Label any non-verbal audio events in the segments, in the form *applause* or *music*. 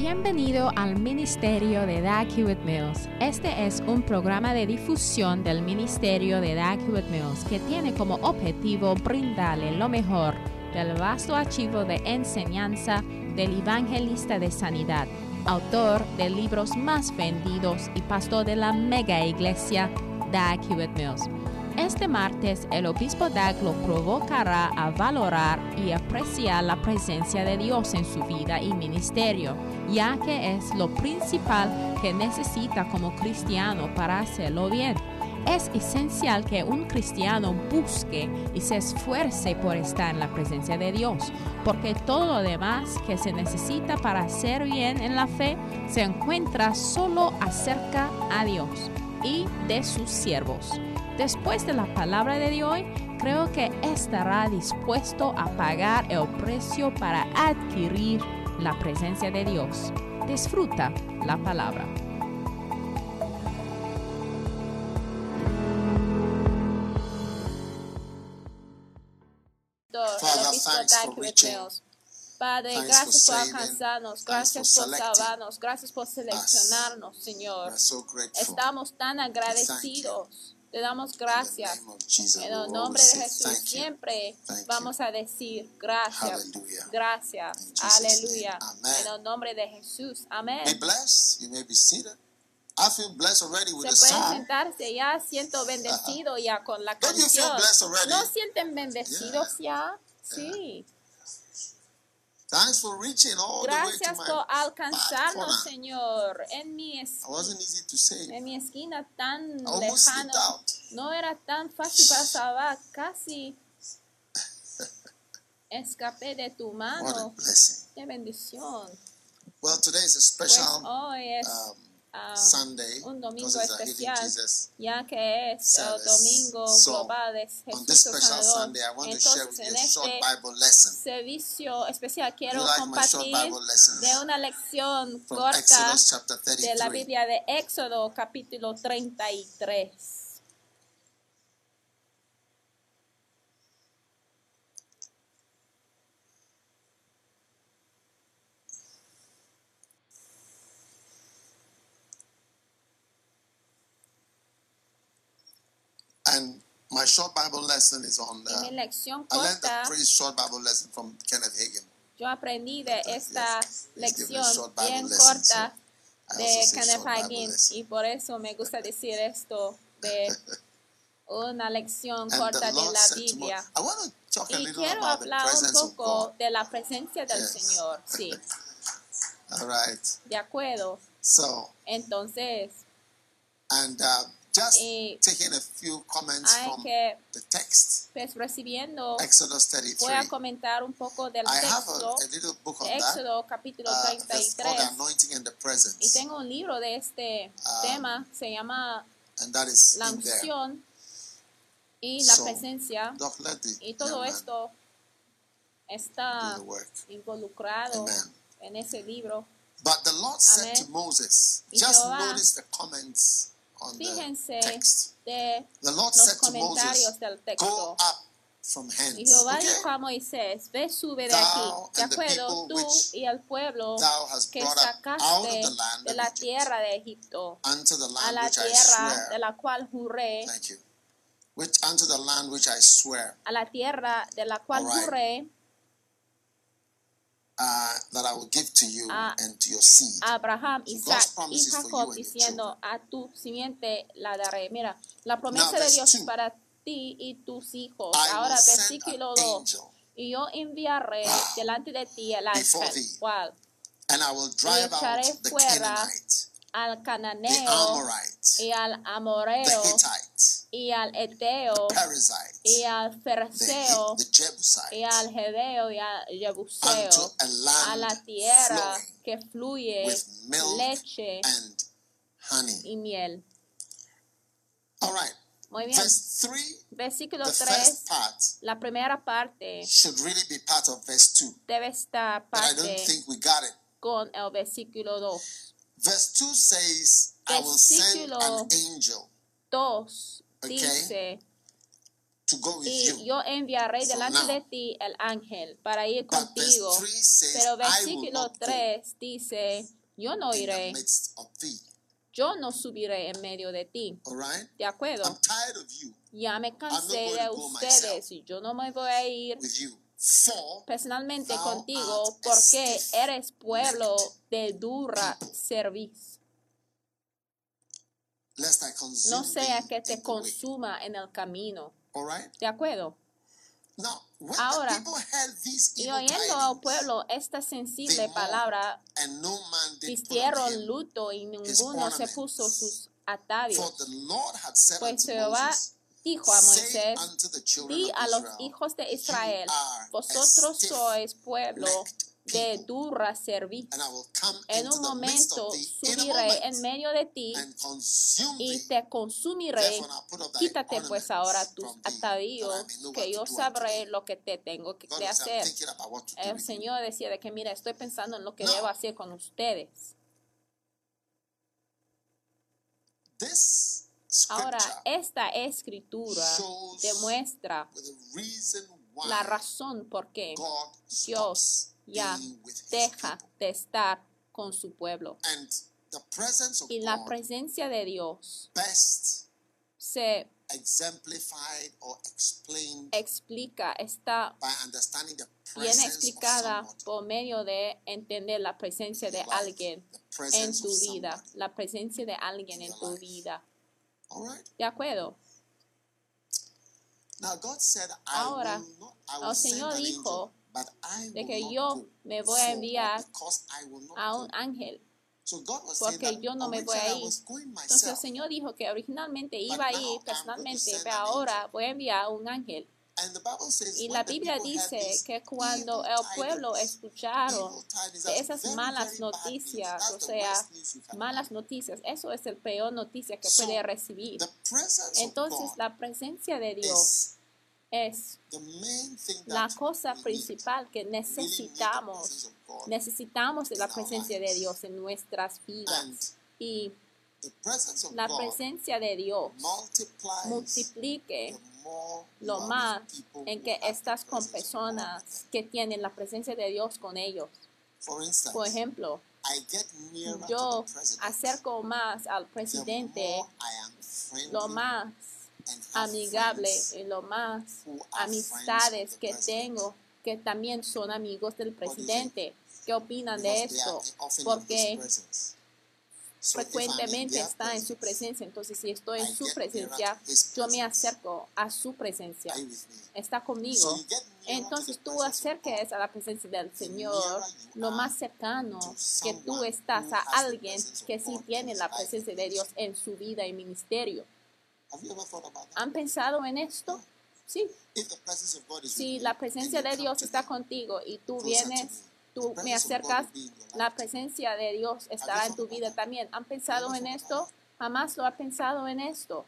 Bienvenido al Ministerio de Dag Hewitt Mills. Este es un programa de difusión del Ministerio de Dag Hewitt Mills que tiene como objetivo brindarle lo mejor del vasto archivo de enseñanza del evangelista de sanidad, autor de libros más vendidos y pastor de la mega iglesia Dag Hewitt Mills. Este martes el obispo Dag lo provocará a valorar y apreciar la presencia de Dios en su vida y ministerio, ya que es lo principal que necesita como cristiano para hacerlo bien. Es esencial que un cristiano busque y se esfuerce por estar en la presencia de Dios, porque todo lo demás que se necesita para hacer bien en la fe se encuentra solo acerca a Dios y de sus siervos. Después de la palabra de hoy, creo que estará dispuesto a pagar el precio para adquirir la presencia de Dios. Disfruta la palabra. Padre, gracias por alcanzarnos, gracias por salvarnos, gracias por seleccionarnos, Señor. Estamos tan agradecidos. Te damos gracias. En el nombre de Jesús siempre vamos a decir gracias. Gracias. Aleluya. En el nombre de Jesús. Amén. Se pueden sentarse ya, siento *laughs* bendecido ya con la canción. ¿No sienten bendecidos ya? Sí. Gracias por alcanzarnos, Señor, en mi, en mi esquina tan lejana. No era tan fácil para salvar, casi *laughs* escapé de tu mano. Qué bendición. Well, today is a Pues special hoy es um, Sunday un domingo especial, Jesus. ya que es el service. domingo So, global de Jesús. Sunday, I want to share with Entonces, en este Bible lesson servicio especial quiero like compartir de una lección corta de la 33. Biblia de Éxodo capítulo 33. And my short Bible lesson is on. Uh, mi lección I learned corta, a pretty short Bible lesson from Kenneth Hagin. yo aprendí de esta Yes, lección bien lesson, corta I de Kenneth Hagin y por eso me gusta decir esto de una lección corta the de la Biblia. I want to talk a Y little quiero about the hablar un presence of poco de la presencia del Yes. Señor. *laughs* Sí, All right. de acuerdo. So, Entonces, and uh, just Y taking a few comments from que, the text, pues recibiendo, Exodus voy a 33. comentar un poco del I have a, texto, a little book on de that. Éxodo capítulo Uh, that's called 33. Anointing and the Y Presence. tengo un libro de este Ah. tema, se llama And that is La unción y la So, presencia. Doc, let the Y todo esto está involucrado Amen. en ese libro. But the Lord said to Moses, Y just Jehová, notice the comments on Fíjense the text. de The Lord los said to Moses, comentarios del Go texto. up from hence. Y Jehová Okay? dijo a Moisés, ve, sube de aquí, de acuerdo, tú y el pueblo que sacaste the land de la tierra de Egipto, a land la which I tierra de swear. la cual juré. Which unto the land which I swear a la tierra de la cual right. juré uh, that I will give to you A- and to your seed. Abraham, Isaac y Jacob diciendo, a tu simiente la daré. Mira, la promesa Now, de Dios two. para ti y tus hijos. I Ahora, versículo an 2. angel, Y yo enviaré delante de ti el ángel, thee. and I will drive echaré out the fuera Canaanite, al the cananeo Amorite, y al the amoreo Hittite, y al eteo y al Jebusite, y al y al jebuseo a la tierra que fluye leche and honey. y miel. All right. Muy bien. Verse 3, Versículo the 3, first part la primera parte should really be part of verse 2. debe estar But I don't parte think we got it. con el versículo 2. Verse 2 says, I will send an angel 2 Okay. dice, y yo enviaré delante de ti el ángel para ir contigo. 3 says, Pero versículo not go 3 dice, yo no iré, yo no subiré en medio de ti. ¿De acuerdo? I'm tired of you Ya me cansé de ustedes y yo no me voy a ir personalmente contigo porque eres pueblo de dura people. serviz. lest I consume No sea que te consuma en el camino. ¿De acuerdo? Ahora, Y oyendo al pueblo esta sensible palabra, vistieron luto y ninguno se puso sus atavios. the Lord had said Pues Jehová dijo a Moisés, di a los hijos de "You Israel, vosotros sois pueblo de dura come En un momento subiré en medio de ti y te consumiré. Quítate pues ahora tus atavíos, what que yo sabré thee." lo que te tengo que hacer. El. Señor decía de que, mira, estoy pensando en lo que debo hacer con ustedes. Ahora, esta escritura demuestra la razón por qué Dios ya deja de estar con su pueblo. And the presence of Y la presencia de Dios se exemplified or explained explica, está by understanding the bien explicada por medio de entender la presencia de alguien en tu vida, la presencia de alguien en tu vida. ¿De acuerdo? Now God said, I Ahora, el Señor dijo de que yo me voy a enviar because I will not a un ángel. Porque yo no me voy a ir. Entonces el. Señor dijo que originalmente iba a ir personalmente, pero ahora voy a enviar a un ángel. And the Bible says, Y la Biblia dice que cuando el pueblo escucharon de esas malas noticias, o sea, malas noticias, eso es el peor noticia que puede recibir. Entonces la presencia de Dios es la cosa principal que necesitamos. Necesitamos de la presencia de. Dios en nuestras vidas. Y la presencia de Dios multiplique lo más en que estás con personas que tienen la presencia de Dios con ellos. Por ejemplo, I get nearer yo acerco más al presidente lo más amigable y lo más amistades que tengo que también son amigos del presidente. ¿Qué opinan de esto? Porque frecuentemente está en su presencia. Entonces, si estoy en su presencia, yo me acerco a su presencia. Está conmigo. Entonces tú acerques a la presencia del Señor lo más cercano que tú estás a alguien que sí tiene la presencia de Dios en su vida y ministerio. ¿Han pensado en esto? Sí. Si la presencia de Dios está contigo y tú vienes, tú me acercas, la presencia de Dios estará en tu vida también. ¿Han pensado en esto? Jamás lo ha pensado en esto.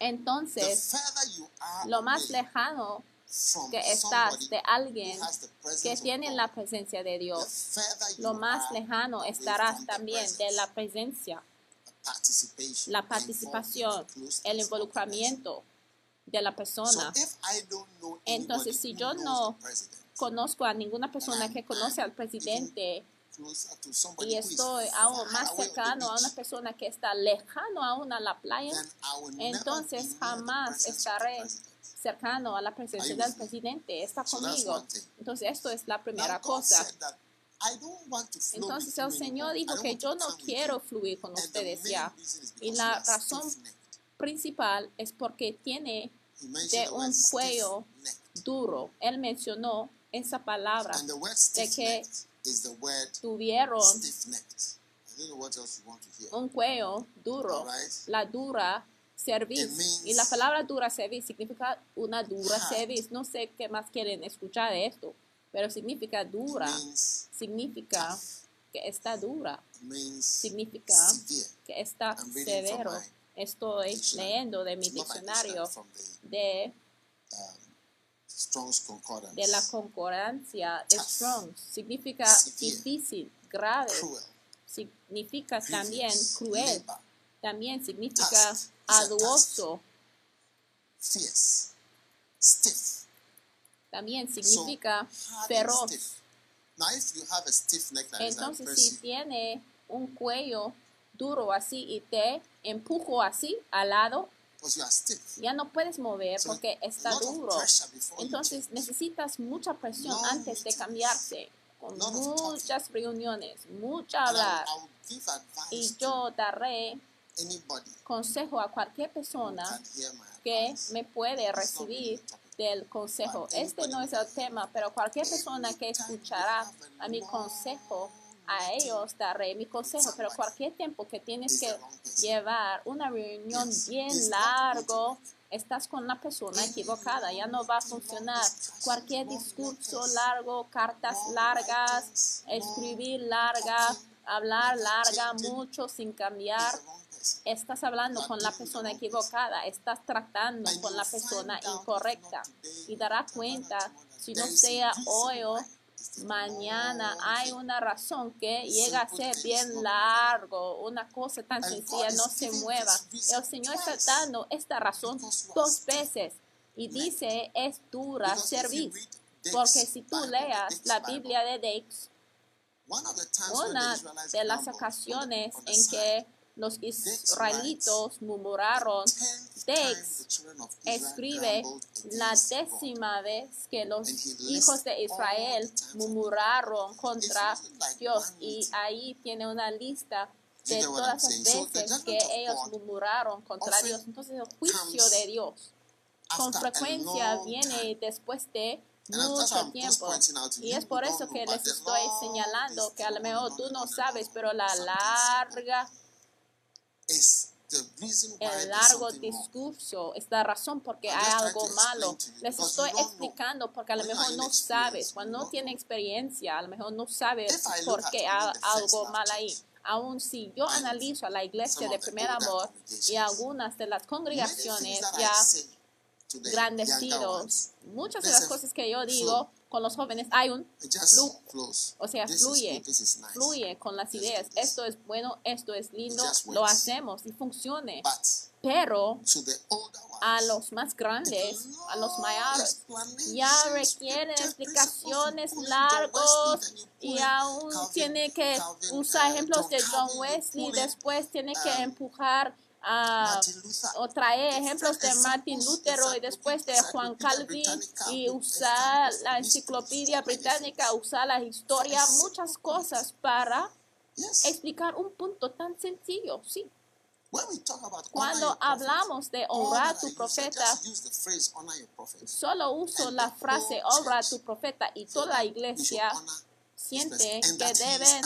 Entonces, lo más lejano que estás de alguien que tiene la presencia de Dios, lo más lejano estarás también de la presencia, la participación, el involucramiento de la person. So persona. if I don't know Entonces, si yo no Conozco a ninguna persona que conoce al presidente y estoy aún más cercano a una persona que está lejano aún a la playa, entonces jamás estaré cercano a la presencia del presidente. Está conmigo. Entonces esto es la primera cosa. Said that I don't want to flow Entonces el Señor dijo que yo no quiero fluir con ustedes ya. Y la razón principal es porque tiene de un cuello duro. Él mencionó esa palabra. De que Tuvieron un cuello duro, la dura means Y la palabra dura cerviz significa una dura hard. cerviz. No sé qué más quieren escuchar de esto, pero significa dura, significa que está dura, significa que está severo. Estoy leyendo de mi diccionario de, um, Strong's Concordance. de la concordancia de Tough. Strong. Significa difícil, grave. Significa también cruel. también significa Task is a task. arduoso, Fierce. Stiff. También significa feroz. Entonces, si tiene un cuello duro así y te empujo así al lado, stiff. ya no puedes mover porque está duro. Entonces necesitas mucha presión antes de cambiarse, con muchas reuniones, mucha hablar. Y yo daré consejo a cualquier persona que me puede recibir. Del consejo. Este no es el tema, pero cualquier persona que escuchará a mi consejo, a ellos daré mi consejo. Pero cualquier tiempo que tienes que llevar una reunión bien largo, estás con la persona equivocada, ya no va a funcionar. Cualquier discurso largo, cartas largas, escribir larga, hablar larga, mucho sin cambiar, Estás hablando con la persona equivocada, estás tratando con la persona incorrecta y darás cuenta, si no sea hoy o mañana, hay una razón que llega a ser bien largo, una cosa tan sencilla no se mueva. El Señor está dando esta razón dos veces y dice es dura servir. Porque si tú leas la Biblia de the una de las ocasiones en que los israelitos murmuraron, Israel escribe la décima vez que los hijos de Israel murmuraron contra Dios. y ahí tiene una lista de todas las veces que ellos murmuraron contra Dios. Entonces el juicio de Dios con frecuencia viene después de mucho tiempo. Y es por eso que les estoy señalando que a lo mejor tú no sabes, pero la larga is the reason why el largo discurso es la razón porque hay algo malo. Les estoy explicando porque a lo mejor no sabes. Cuando no tiene experiencia, a lo mejor no sabes por qué hay algo mal ahí. Aún si yo analizo a la iglesia de primer amor y algunas de las congregaciones ya Grandecidos, ones, muchas de las cosas que yo digo con los jóvenes, hay un flujo. O sea, fluye, fluye con las ideas. Esto es bueno, esto es lindo, lo hacemos y funcione. Pero a los más grandes, a los mayores, ya requieren explicaciones largos y aún tiene que usar ejemplos de John Wesley, después tiene que empujar a o traer ejemplos de Martin Lutero y después de Juan Calvin y usar la enciclopedia británica, usar la historia, muchas cosas para explicar un punto tan sencillo, sí. Cuando hablamos de honrar a tu profeta, solo uso la frase honra a tu profeta y toda la iglesia siente que deben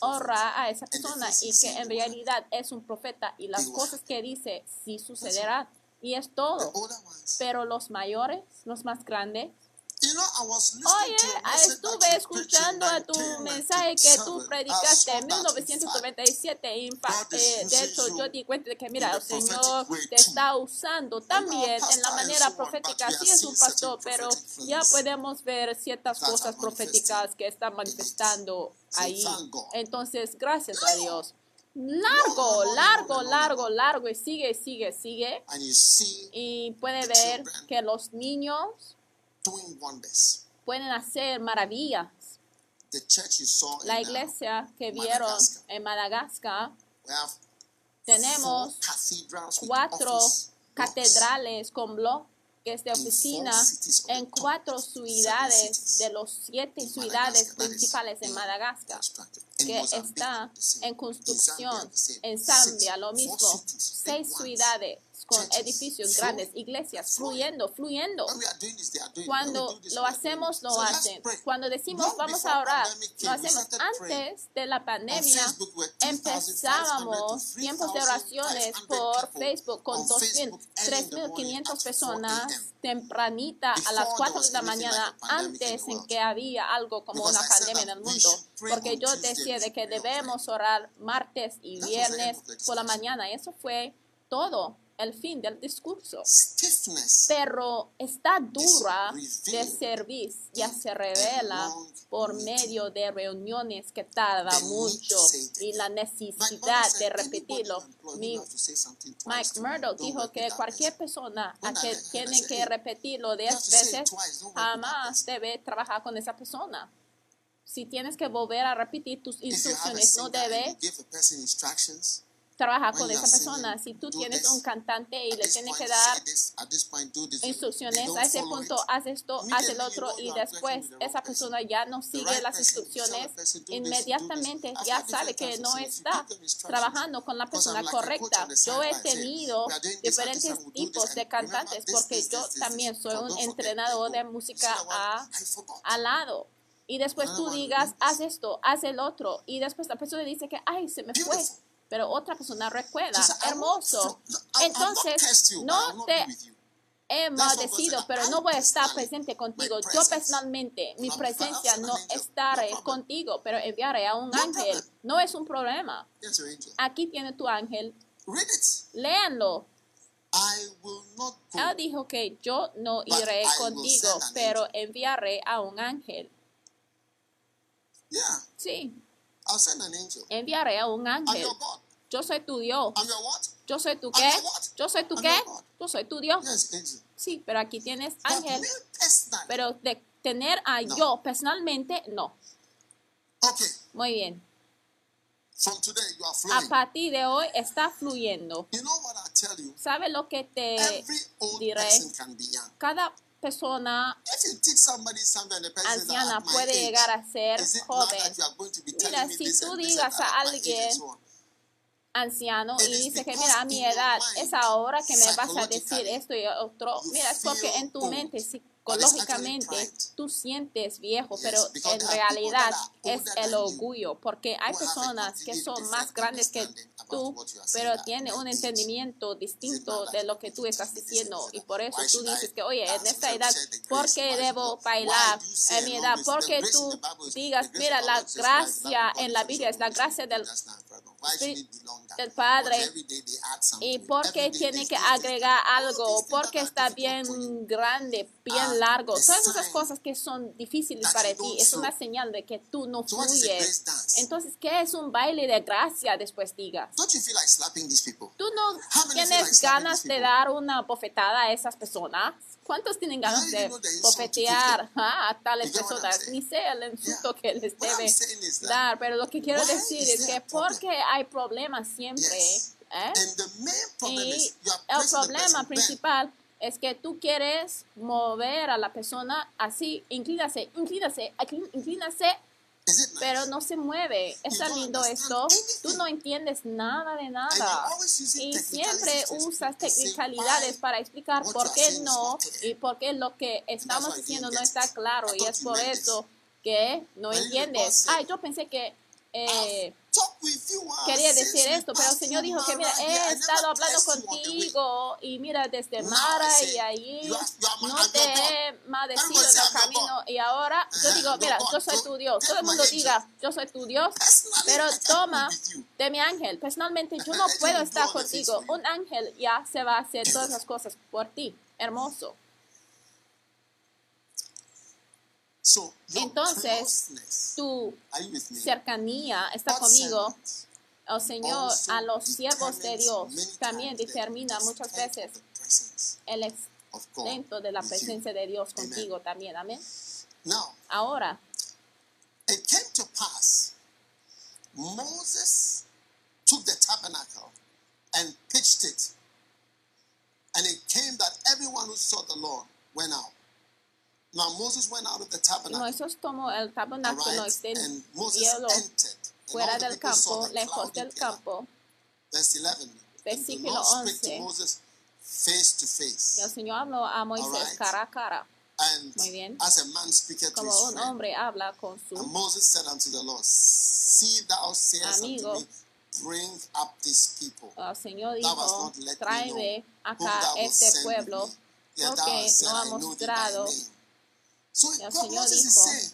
honrar a esa persona y que en realidad es un profeta y las cosas que dice sí sucederán y es todo. Pero los mayores, los más grandes, Oye, estuve escuchando a tu mensaje que tú predicaste en 1997 y eh, de hecho yo di cuenta de que mira, el Señor te está usando también en la manera profética. Sí es un pastor, pero ya podemos ver ciertas cosas proféticas que están manifestando ahí. Entonces, gracias a Dios. Largo, largo, largo, largo y sigue, sigue, sigue. Y puede ver que los niños doing wonders. pueden hacer maravillas. The church you saw La in, uh, iglesia que vieron Madagascar. en Madagascar, we have tenemos cuatro catedrales con bloques de In oficina en cuatro ciudades de los siete in ciudades principales en in Madagascar. In que está en construcción. In. En Zambia lo mismo. Seis ones. Con edificios grandes, iglesias fluyendo, fluyendo. Cuando lo hacemos, lo hacen. Cuando decimos vamos a orar, lo hacemos. Antes de la pandemia, Facebook, we're 2,500 empezábamos tiempos de 3,500 oraciones por Facebook con on 2.000, Facebook early in the morning 3.500 at 4 personas tempranita a las there 4 was de la mañana antes en que había algo como una pandemia en el mundo. Porque yo decía de que debemos orar martes y viernes por la mañana. Eso fue todo el fin del discurso. Pero esta dura de servir ya se revela por medio de reuniones que tardan mucho y la necesidad de repetirlo. Mi- Mike Murdoch dijo que cualquier persona a que tiene que repetirlo 10 veces jamás debe trabajar con esa persona. Si tienes que volver a repetir tus instrucciones, no debe trabajar con esa persona. Si tú tienes un cantante y le tienes que dar instrucciones, a ese punto haz esto, haz el otro y después esa persona ya no sigue las instrucciones, inmediatamente ya sabe que no está trabajando con la persona correcta. Yo he tenido diferentes tipos de cantantes porque yo también soy un entrenador de música a, al lado. Y después tú digas, haz esto, haz el otro. Y después la persona dice que, ay, se me fue. Pero otra persona recuerda, hermoso. Entonces, no te he maldecido, pero no voy a estar presente contigo. Yo personalmente, mi presencia no estaré contigo, pero enviaré a un ángel. No es un problema. Aquí tiene tu ángel. Read it. Léanlo. I will not go. Él dijo que yo no iré contigo, pero enviaré a un ángel. Yeah, Sí, I'll send an angel. enviaré a un ángel. Yo soy tu Dios. Yo soy tu qué? Yo soy tu qué? Yo soy tu Dios. Sí, pero aquí tienes ángel. Pero de tener a yo personalmente, no. Okay, Muy bien. from today you are A partir de hoy está fluyendo. You know what I tell you? ¿Sabe lo que te diré? Cada persona anciana puede llegar a ser joven, Mira, si tú digas a alguien? Anciano y dice que mira a mi edad es ahora que me vas a decir esto y otro mira es porque en tu mente psicológicamente tú sientes viejo pero en realidad es el orgullo porque hay personas que son más grandes que tú pero tienen un entendimiento distinto de lo que tú estás diciendo y por eso tú dices que oye en esta edad ¿por qué debo bailar say en mi edad? with ¿Por the qué grace in tú digas, mira, la gracia en la Biblia es la gracia del del Padre. ¿Y to it. por Every qué day tiene que agregar algo? Porque está bien grande, bien largo. Todas esas cosas que son difíciles para ti don't es una señal de que tú no fluyes. Entonces, ¿qué es un baile de gracia? Después diga. Don't you feel like slapping these people? ¿Tú no tienes ganas de dar una bofetada a esas personas? ¿Cuántos tienen ganas de them? ah, a tales personas? Ni sé el insulto que les debe dar, pero lo que quiero decir es que porque hay problemas siempre, Yes. ¿eh? And the main problem Y el problema bend. principal es que tú quieres mover a la persona así, inclínase, inclínase, inclí- inclínase? Pero no se mueve. Está lindo esto. Tú no entiendes nada de nada. Y siempre usas technicalidades para explicar por qué no y por qué lo que estamos diciendo no está claro. Y es por eso que no entiendes. Ay, yo pensé que... eh, Uh, quería decir esto, pero el Señor dijo que mira, he estado hablando way. contigo y mira desde Mara y allí no te he maldecido el camino y ahora yo digo, mira, yo soy So tu Dios. Todo el mundo diga, yo soy tu Dios, pero toma de mi ángel. Personalmente yo no puedo estar contigo. Un ángel ya se va a hacer todas las cosas por ti. Hermoso. So your Entonces, Tu cercanía está conmigo. El Señor also a los siervos de Dios también determina muchas veces el extento de la presencia de Dios contigo también. Amén. Now, Ahora, it came to pass, Moses took the tabernacle and pitched it. And it came that everyone who saw the Lord went out. Now Moses went out of the tabernacle, Moisés tomó el tabernáculo right, and Moses extendió entered. And fuera del campo, lejos del campo. Verse 11. And the Versículo Lord spake to 11. Moses face to Y el face. Señor habló a Moisés cara a cara, And Muy bien. as a man speaketh to como his un friend. hombre habla con And su Moses said unto the Lord, See thou sayest Amigo. unto me, Bring up these people. el Señor dijo, tráeme acá este pueblo, porque no ha mostrado Y el God Señor Moses is dijo, saying,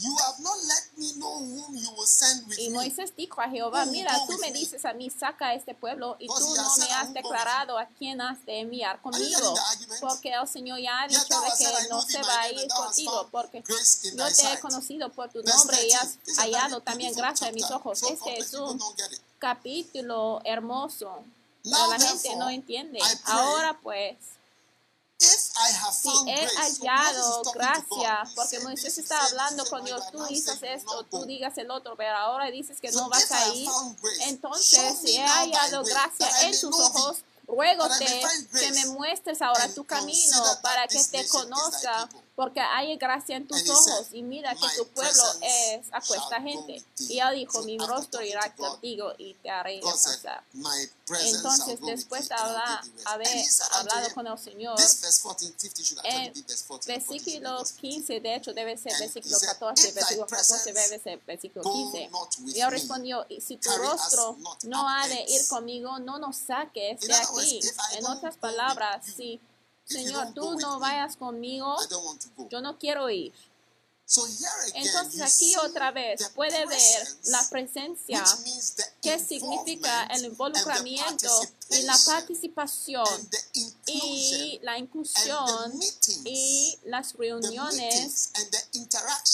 You have not let me know whom you will send with Y me. Moisés dijo a Jehová, mira, tú me dices a mí, saca a este pueblo, y tú no me has declarado a quién has de enviar conmigo, porque el Señor ya ha dicho de que no se va a ir contigo, porque yo te he conocido por tu nombre y 13. has hallado también gracia en mis ojos. Este es un capítulo hermoso, pero la gente no entiende. Ahora pues, si he hallado gracia, porque Moisés this, hablando con Dios, "But tú dices esto, tú go." digas el otro, pero ahora dices que no vas a ir. Entonces, si he hallado gracia en tus ojos, ruégote que me muestres ahora tu camino para que te conozca. Porque hay gracia en tus ojos y mira que "My tu pueblo es aquesta gente. with thee." Y él dijo, mi rostro irá contigo y te haré presence Entonces, después de hablar, haber hablado con el Señor, This verse 14, 15 should actually en be verse 14. and 14 should be versículo verse 15. 15, de hecho debe ser versículo he said, 14, "If thy versículo 14 presence debe ser versículo go 15. not with Y él respondió, si tu rostro no ha de ir hence." conmigo, no nos saques de aquí. En otras palabras, si, Señor, tú no vayas conmigo, yo no quiero ir. So here again, Entonces aquí otra vez puede ver la presencia que significa el involucramiento y la participación y la inclusión y las reuniones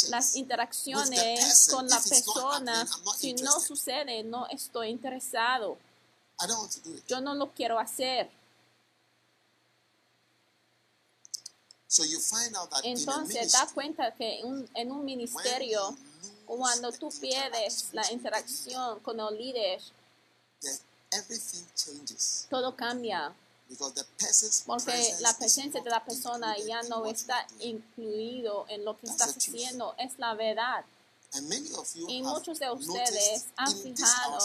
las interacciones con la persona, si no sucede, no estoy interesado. I don't want to do it. Yo no lo quiero hacer. So you find out that in a Entonces, da ministry, cuenta que un- en un ministerio, cuando tú pierdes la interacción con el líder, todo cambia. Porque la presencia de la persona ya no está incluido en lo que estás haciendo. Es la verdad. Y muchos de ustedes han fijado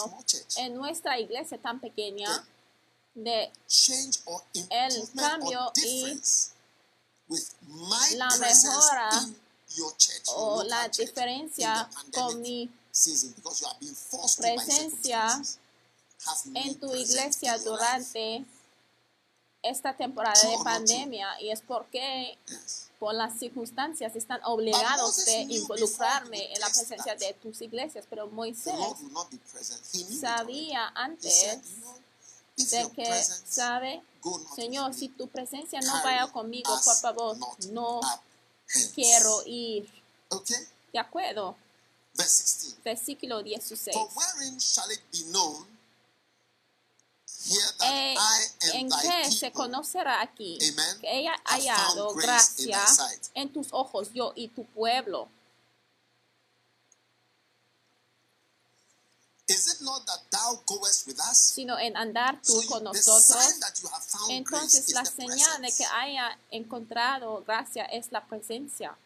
en nuestra iglesia tan pequeña de el cambio y la presence mejora in your church, your o la diferencia con mi season because you have been forced to by presencia en tu iglesia in your life. durante esta temporada de pandemia y es porque por las circunstancias están obligados de involucrarme en la presencia de tus iglesias, pero Moisés sabía antes de que sabe, Señor, si tu presencia no vaya conmigo, por favor, no quiero ir. De acuerdo, Verse 16. versículo 16. For wherein shall it be known here that Eh, ¿En qué se conocerá aquí Amen. que ella ha hallado gracia en tus ojos, yo y tu pueblo? Is it not that thou goest with us? Sino en andar tú con nosotros. Entonces la señal de que haya encontrado gracia es la presencia.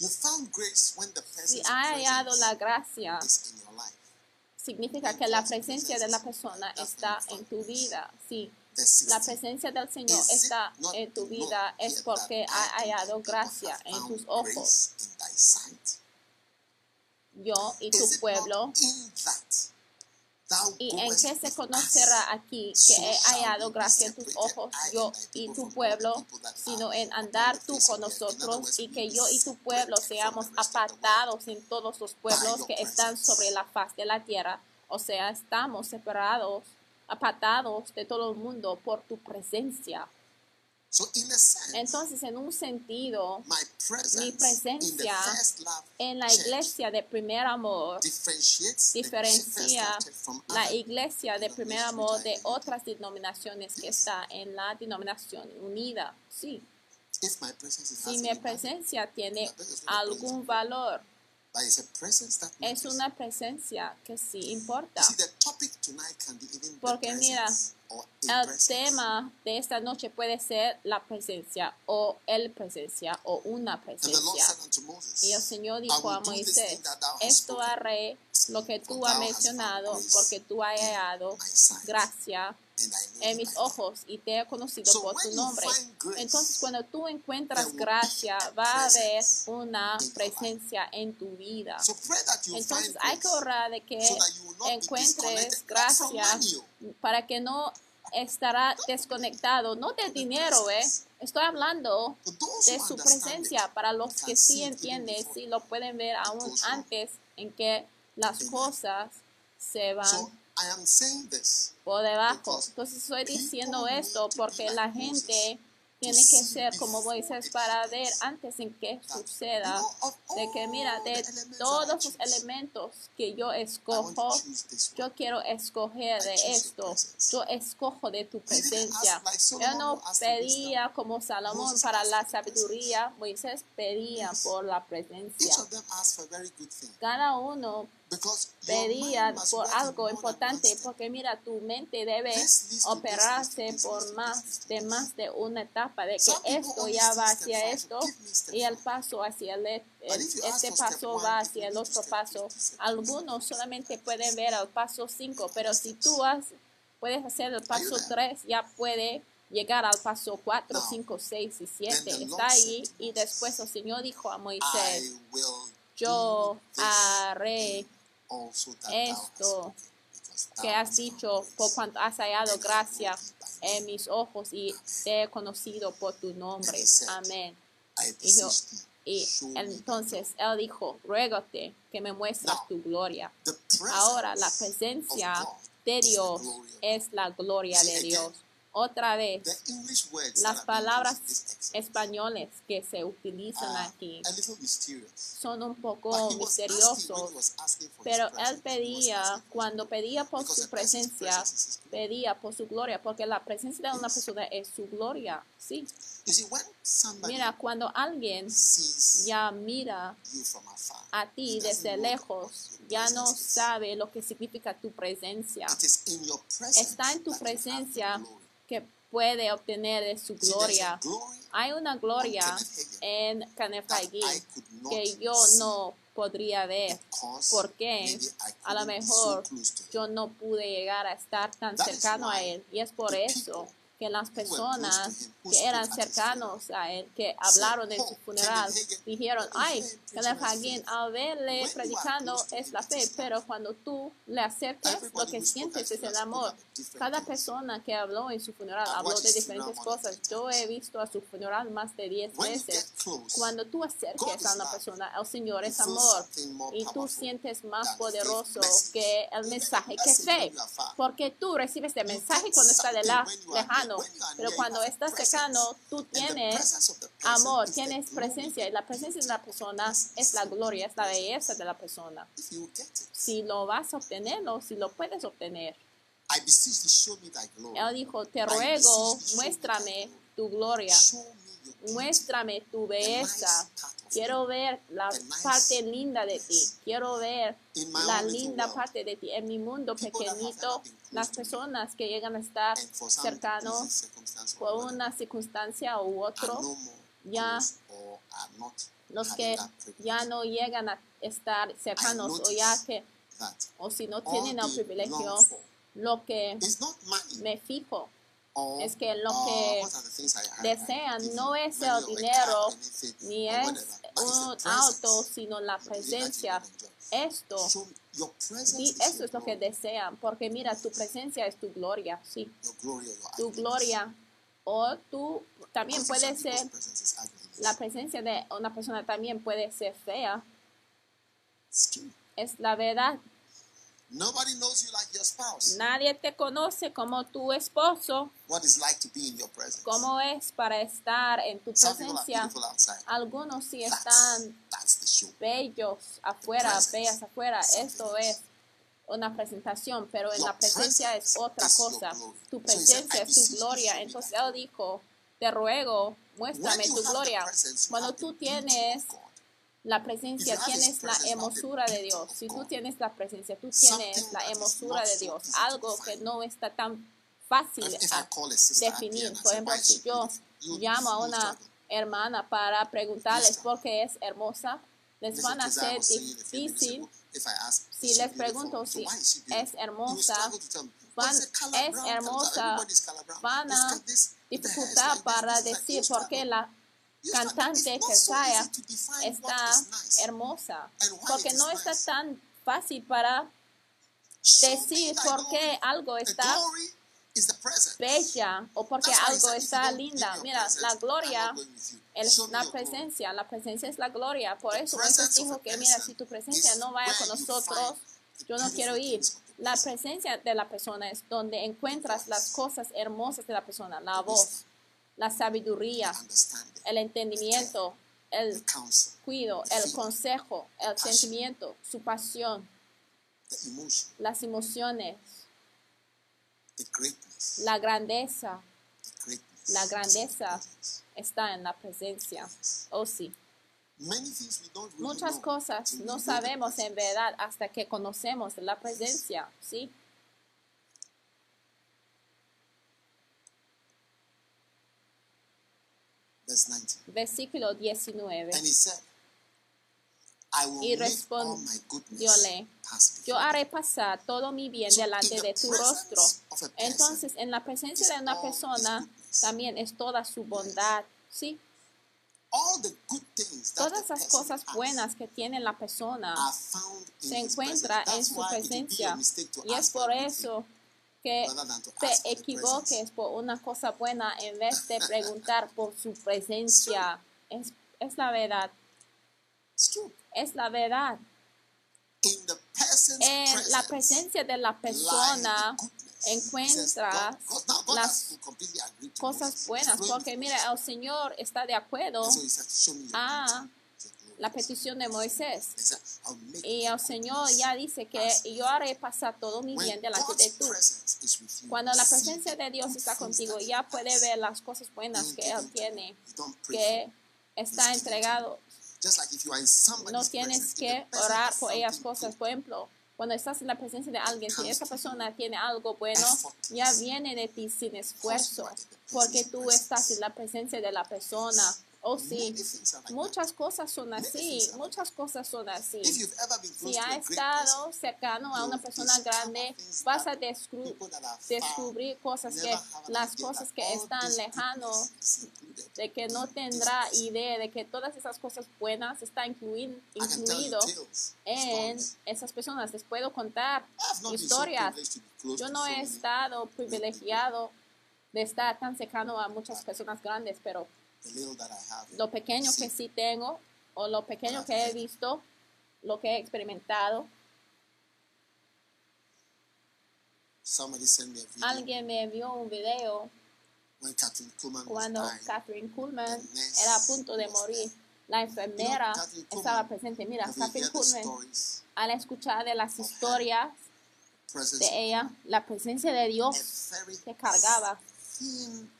You found grace when the Si presence ha hallado la gracia, significa que la presencia de la persona está en tu vida. Si la 16. presencia del Señor está en tu vida es porque ha hallado gracia en tus ojos. Yo y tu pueblo. ¿Y en qué se conocerá aquí que he hallado gracia en tus ojos, yo y tu pueblo, sino en andar tú con nosotros y que yo y tu pueblo seamos apartados en todos los pueblos que están sobre la faz de la tierra. O sea, estamos separados, apartados de todo el mundo por tu presencia. So in a sense, Entonces, en un sentido, my presence mi in the presencia first love en la iglesia de primer amor diferencia la other iglesia de primer denominations amor de otras denominaciones que está en la denominación unida. Sí, If my presence si mi presencia tiene algún valor, but it's a presence that es una presencia que sí importa. see, the topic tonight can be even Porque mira, El tema de esta noche puede ser la presencia o el presencia o una presencia. Y el Señor dijo a Moisés, esto haré lo que tú has mencionado porque tú has hallado gracia en mis ojos y te he conocido por tu nombre. Entonces cuando tú encuentras gracia, va a haber una presencia en tu vida. Entonces hay que orar de que encuentres gracia para que no estará desconectado, no del dinero, ¿eh? Estoy hablando de su presencia para los que sí entienden, sí lo pueden ver aún antes en que las cosas se van I am saying this por debajo. Entonces estoy diciendo esto porque la gente tiene que ser como Moisés para ver antes en que suceda, de que mira, de todos los elementos que yo escojo, yo quiero escoger de esto. Yo escojo de tu presencia. Yo no pedía como Salomón para la sabiduría, Moisés pedía por la presencia. Cada uno because your pedía mind must por algo importante porque mira tu mente debe operarse por más de más de una etapa de que esto ya va hacia esto y el paso hacia el, el- But if you ask este paso va hacia el otro paso. algunos solamente pueden ver al paso 5 pero si tú has, puedes hacer el paso there? 3 ya puede llegar al paso 4, Now, 5, 6 y then 7 the está ahí y después el Señor dijo a Moisés yo haré esto que has dicho por cuanto has hallado gracia en mis ojos y te he conocido por tu nombre. Amén. I Y yo- Y entonces él dijo, ruégote que me muestres tu gloria. Ahora la presencia de Dios es la gloria de Dios. Otra vez, las palabras españoles que se utilizan aquí son un poco misteriosos. Pero él pedía, cuando pedía por su presencia, pedía por su gloria, porque la presencia de una persona es su gloria. Sí. Mira, cuando alguien ya mira a ti desde lejos, ya no sabe lo que significa tu presencia. Está en tu presencia. Que puede obtener de su gloria. Hay una gloria en Kenneth that Hagin I could not que yo no podría ver porque a lo mejor yo no pude llegar a estar tan cercano a él. Y es por eso que las personas que eran cercanos a él, que hablaron en "Oh, su funeral, dijeron, ay, Hagin, al verle predicando es la fe, pero cuando tú le acercas, lo que sientes es el amor. Cada persona que habló en su funeral habló de diferentes cosas. 10 Yo he visto a su funeral más de 10 When you veces. Cuando tú is a una persona, el Señor es amor. Y tú sientes más poderoso que el mensaje que fe. Porque tú recibes este You mensaje cuando está de la, lejano. Pero cuando estás cercano, tú tienes amor, tienes presencia. Y la presencia de la persona es la gloria, es la belleza de la persona. Si lo vas a obtenerlo, si lo puedes obtener. Él dijo, te ruego, muéstrame tu gloria. Muéstrame tu belleza. Quiero ver la parte linda de ti. Quiero ver la linda parte de ti. En mi mundo pequeñito, las personas que llegan a estar cercanos por una circunstancia u otro, ya los que ya no llegan a estar cercanos o ya que, o si no tienen el privilegio, lo que me fijo es que lo or que desean no es el dinero, ni es un auto, sino la presencia. Esto Y your es lo que desean, porque mira, tu presencia es tu gloria, sí, tu gloria. O tú también puede ser, ugliness. la presencia de una persona también puede ser fea, es la verdad. Nobody knows you like your spouse. Nadie te conoce como tu esposo, What it's like to be in your presence. cómo es para estar en tu Some people are presencia. outside. Algunos sí That's, están that's the show. bellos afuera, presence. bellas afuera. Something Esto es una presentación, pero en Your la presencia es otra cosa. Tu So presencia "I es tu gloria. Entonces él dijo, te ruego, muéstrame tu gloria. presence, Cuando tú tienes. La presencia, have tienes la the hermosura de Dios. Si tú tienes la presencia, tú tienes la hermosura de Dios. Algo que no está tan fácil happy definir. Por ejemplo, si yo llamo a una hermana para preguntarles por qué es hermosa, les van a ser difícil si les pregunto si es hermosa, van- "Oh, it's a color es hermosa, van a this, para decir por qué la. Cantante que sea está hermosa, porque no está tan fácil para decir por qué algo está bella o porque algo está linda. Mira, la gloria es la presencia, la presencia es la gloria. Por eso of dijo que mira, si tu presencia no vaya con nosotros, yo no quiero ir. La presencia de la persona es donde encuentras las cosas hermosas de la persona, la voz, la sabiduría, el entendimiento, el cuido, el consejo, el sentimiento, su pasión, las emociones, la grandeza la grandeza. está en la presencia. Oh sí. Muchas cosas no sabemos en verdad hasta que conocemos la presencia, ¿sí? Verse 19. Versículo 19. And he said, I will Y respondióle, Yo haré pasar todo mi bien delante de tu rostro. Entonces, en la presencia de una persona también es toda su bondad, ¿sí? All the good things that Todas las cosas buenas que tiene la persona se his encuentra presence. en su presencia. Y es por eso que the equivoques por una cosa buena en vez de preguntar por su presencia. Es, es la verdad, es la verdad. In the person's En la presence presencia de la persona encuentras las cosas buenas, porque mira, el Señor está de acuerdo a. la petición de Moisés. Y el Señor ya dice que yo haré pasar todo mi bien delante de tú. Cuando la presencia de Dios está contigo, ya puede ver las cosas buenas que Él tiene, que está entregado. No tienes que orar por ellas cosas. Por ejemplo, cuando estás en la presencia de alguien, si esa persona tiene algo bueno, ya viene de ti sin esfuerzo, porque tú estás en la presencia de la persona. Oh sí, muchas cosas son así, muchas cosas son así. Si ha estado cercano a una persona grande, vas a descubrir cosas que las cosas que están lejanos de que no tendrá idea de que todas esas cosas buenas están incluin- I can tell you incluido en esas personas. Les puedo contar historias. Yo no he estado privilegiado de estar tan cercano a muchas personas grandes, pero lo pequeño que sí tengo o lo pequeño que he visto, lo que he experimentado, alguien me envió un video cuando. Catherine Kuhlman era a punto de morir. La enfermera estaba presente. Mira, Catherine Kuhlman, al escuchar de las historias de ella, la presencia de Dios que cargaba.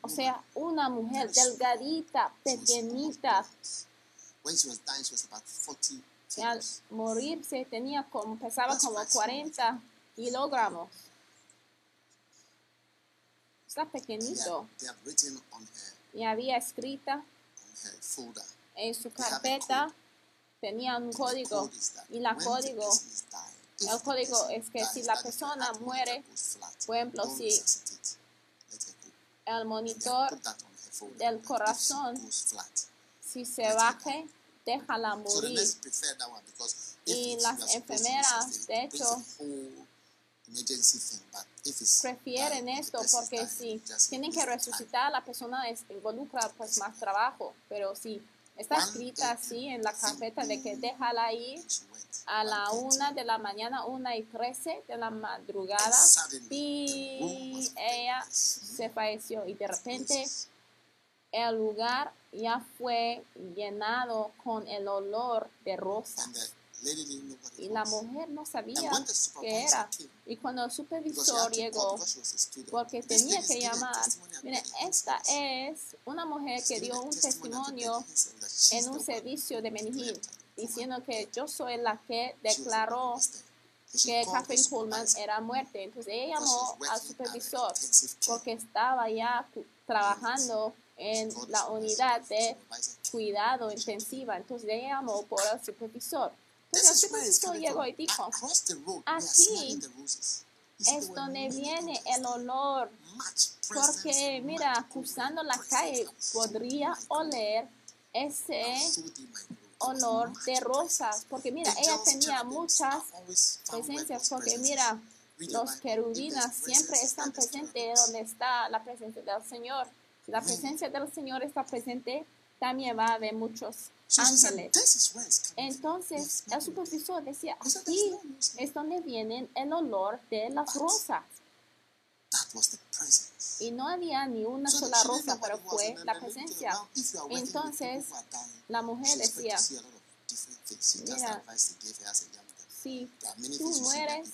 O sea, una mujer delgadita, pequeñita, When she was dying, she was about 40 que al morirse tenía como, pesaba como 40 kilogramos. Está pequeñito. Y había escrita en su carpeta, tenía un código. Y la código, el código es que si la persona muere, por ejemplo, si el monitor del corazón si se baje, déjala morir. Y las enfermeras, de hecho, prefieren esto porque si tienen que resucitar, la persona es, involucra pues más trabajo. Pero si está escrita así en la carpeta de que déjala went. a la una de la mañana, una y trece de la madrugada, y ella se falleció. Y de repente el lugar ya fue llenado con el olor de rosa. Y la mujer no sabía qué era. Y cuando el supervisor llegó, porque tenía que llamar, mire, esta es una mujer que dio a un testimonio en un servicio de who Benihil, declared that the woman diciendo que yo soy la que declaró que Catherine Pullman supervisor. era muerte. Entonces ella llamó al supervisor porque estaba ya trabajando en la unidad de cuidado intensiva. Entonces ella llamó por el supervisor. Coming llegó y dijo, Aquí es donde viene el olor. Porque mira, cruzando la calle podría oler ese olor de rosas. Porque mira, ella tenía muchas presencias. Porque mira, Los querubinas siempre están presentes donde está la presencia del Señor. Si la presencia del Señor está presente, también va a haber muchos ángeles. Entonces el supervisor decía, aquí es donde viene el olor de las rosas. That was the presence. Y no había ni una So sola rosa, pero fue la presencia. Entonces, la mujer decía, Mira, si tú mueres,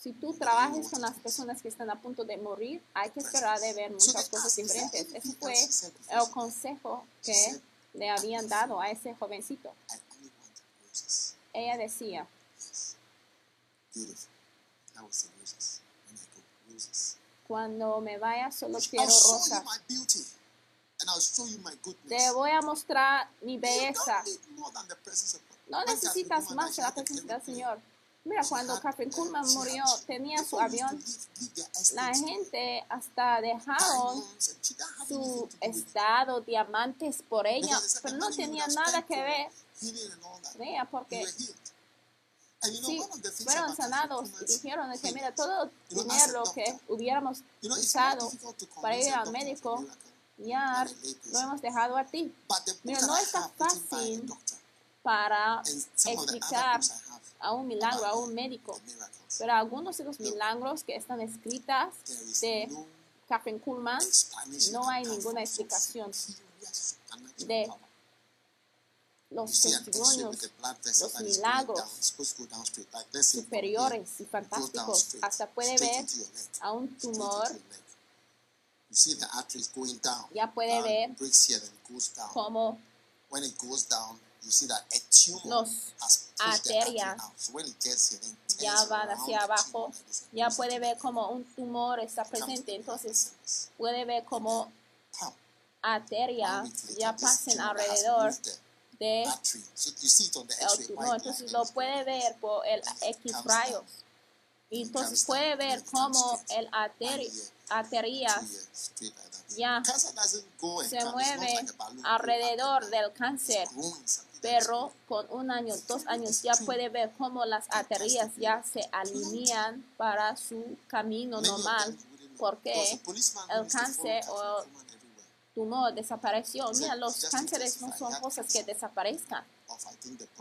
si tú trabajas con las personas que están a punto de morir, hay que esperar de ver muchas cosas diferentes. Ese fue el consejo que le habían dado a ese jovencito. Ella decía, cuando me vaya solo quiero rosas. my beauty. And I'll show you my goodness. Te voy a mostrar mi belleza. No necesitas más que la presencia del. Señor. Mira, cuando Catherine uh, Kuhlman murió, tenía su avión. La gente hasta dejaron su estado, diamantes por ella, pero no tenía nada que ver You porque sí, fueron sanados y dijeron que mira, todo el dinero que hubiéramos usado para ir al médico, ya lo hemos dejado a ti Mira, no está fácil para explicar a un milagro, a un médico. Pero algunos de los milagros que están escritas de Catherine Kuhlman no hay ninguna explicación de los testimonios los milagros superiores y here, it goes down fantásticos. Hasta puede ver a un tumor, ya puede ver breaks Los arterias ya van hacia abajo, ya puede ver como un tumor está presente, entonces puede ver como later, ya pasen alrededor de el tumor, entonces lo puede ver por el Then it X comes rayos. down. Y It entonces puede ver cómo el arteri- One year, arterias two years, straight like that. ya se mueve alrededor del cáncer. Pero con un año, dos años ya puede ver cómo las arterias ya se alinean para su camino normal, porque el follow cáncer o tumor desapareció. Mira, los cánceres no son cosas que desaparezcan.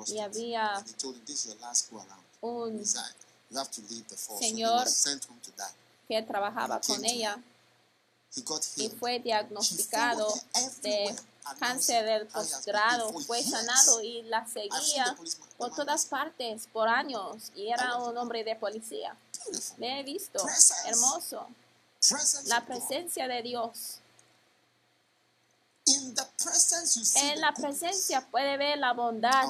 Y había un. Señor que trabajaba con ella y fue diagnosticado de cáncer del posgrado, fue sanado y la seguía por todas partes por años y era un hombre de policía. Le he visto, hermoso, la presencia de Dios. En la presencia puede ver la bondad,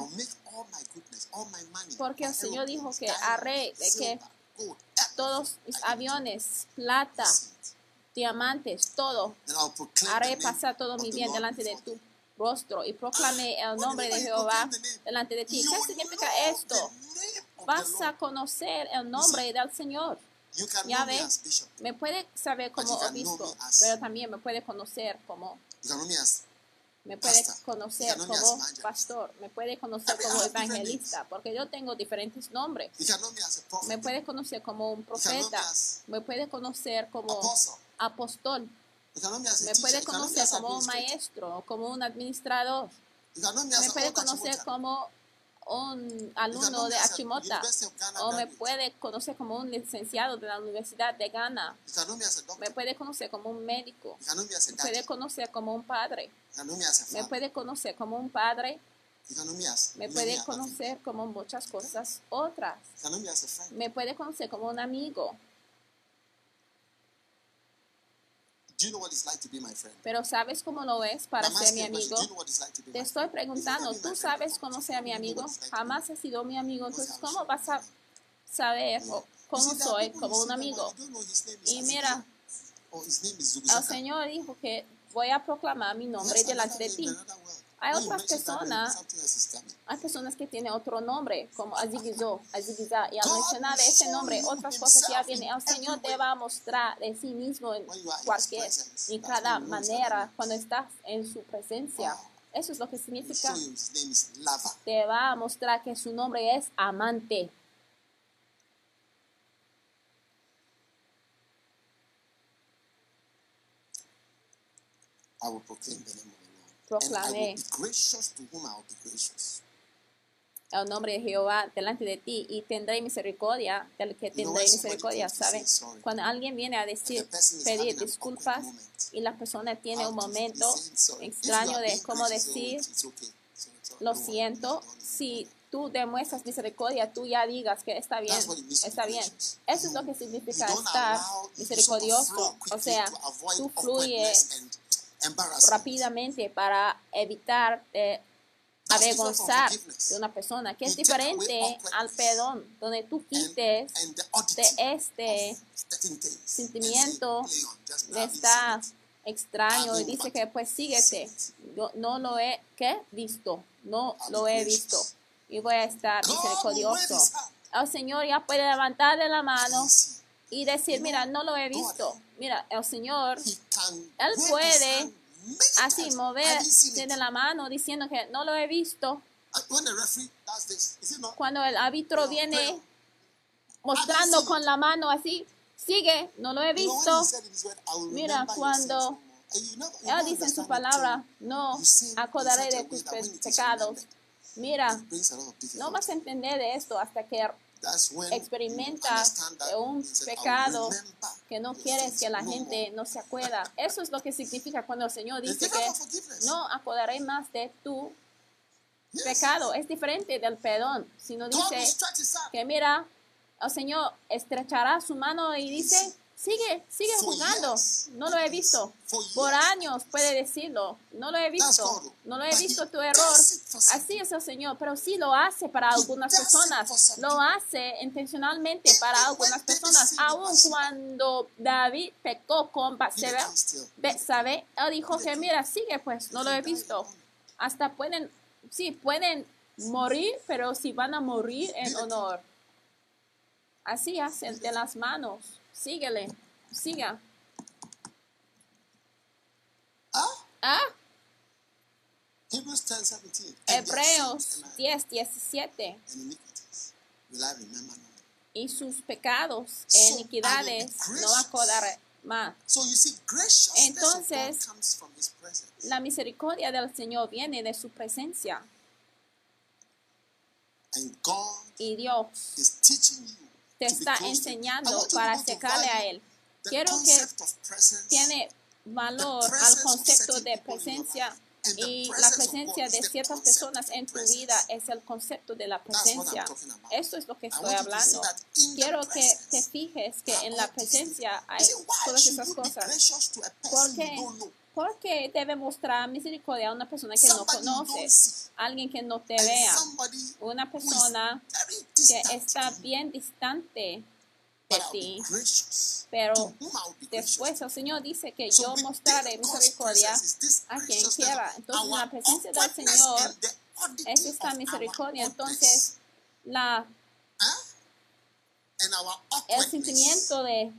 Porque el Señor dijo que haré que todos mis aviones, plata. Diamantes, todo, haré pasar todo mi bien delante de tu rostro y proclame el nombre de Jehová delante de ti. ¿Qué significa esto? Vas a conocer el nombre del Señor. Ya know me puede saber como obispo, pero también me puede conocer como, me puede Pastor. conocer como pastor, me puede conocer como evangelista, porque yo tengo diferentes nombres. me puede conocer como un profeta, me puede conocer como. Apóstol, me puede conocer como un maestro, como un administrador, me puede conocer como un alumno de Achimota o me puede conocer como un licenciado de la Universidad de Ghana, me puede conocer como un médico, me puede conocer como un padre, me puede conocer como un padre, me puede conocer como muchas cosas otras, me puede conocer como un amigo, Do you know what it's like to be my friend? Pero ¿sabes cómo lo es para ser mi amigo? Do you know what it's like to be Te my estoy friend? preguntando, ¿tú sabes cómo sea mi amigo? Jamás has sido mi amigo, entonces ¿cómo vas a saber cómo soy como un amigo? Y mira, is el. Señor dijo que voy a proclamar mi nombre delante de ti. Hay otras personas, hay personas que tienen otro nombre, como Azigizó, Azigizá, y al mencionar ese nombre, otras cosas que hacen, el Señor te va a mostrar de sí mismo en cualquier y cada manera cuando estás en su presencia. Eso es lo que significa. Te va a mostrar que su nombre es amante proclamé el nombre de Jehová delante de ti y tendré misericordia del que tendré misericordia, comes to say ¿sabe? sorry, Cuando alguien viene a decir, pedir disculpas y la persona tiene un momento extraño de cómo decir, lo siento, si tú demuestras misericordia, tú ya digas que está bien, está bien. Eso es lo que significa estar misericordioso. O sea, tú fluyes. Rápidamente para evitar eh, avergonzar de una persona, que es diferente al perdón, donde tú quites de este sentimiento say, "Play on, just de estar see it." extraño y dice que pues síguete. Yo no lo he ¿qué? visto, no lo he visto y voy a estar misericordioso. El Señor ya puede levantarle la mano. Y decir, mira, no lo he visto. Mira, el Señor Él puede así mover tiene la mano diciendo que no lo he visto. Cuando el árbitro viene mostrando con la mano así, sigue, no lo he visto. Mira, cuando Él dice en su palabra, no acordaré de tus pecados. Mira, no vas a entender de esto hasta que experimentas un pecado que no quieres que la gente no se acuerda. Eso es lo que significa cuando el Señor dice que no acordaré más de tu pecado. Es diferente del perdón. Sino dice que mira, el Señor estrechará su mano y dice, sigue, sigue jugando. No lo he visto. Por años puede decirlo. No lo he visto. No lo he visto tu error. Así es el Señor, pero sí lo hace para algunas personas. Lo hace intencionalmente para algunas personas. Aun cuando David pecó con. ¿sabe? Él dijo que mira, sigue pues, no lo he visto. Hasta pueden, sí, pueden morir, pero si van a morir en honor. Así hacen de las manos. Síguele, siga. Ah? Ah, Hebrews 10 17. And their Hebreos sins and 10, 17. and iniquities will I remember no more. Y sus pecados So, e iniquidades no acordaré más. Entonces, of God comes from His presence. La misericordia del Señor viene de su presencia. And God Y Dios is teaching you te está enseñando para acercarle a Él. Quiero que tiene valor al concepto de presencia y la presence of presencia de is the ciertas concept personas of en tu vida es el concepto de la presencia. Esto es lo que estoy hablando. Quiero que te presence fijes que en la presencia hay todas esas cosas. ¿Por qué? you don't know? ¿Por qué debe mostrar misericordia a una persona que no see. Alguien que no te vea. Una persona que está bien distante Ti. Pero después el Señor dice que yo mostraré misericordia a quien quiera. Entonces, la presencia del Señor es esta misericordia. Entonces, la, el sentimiento de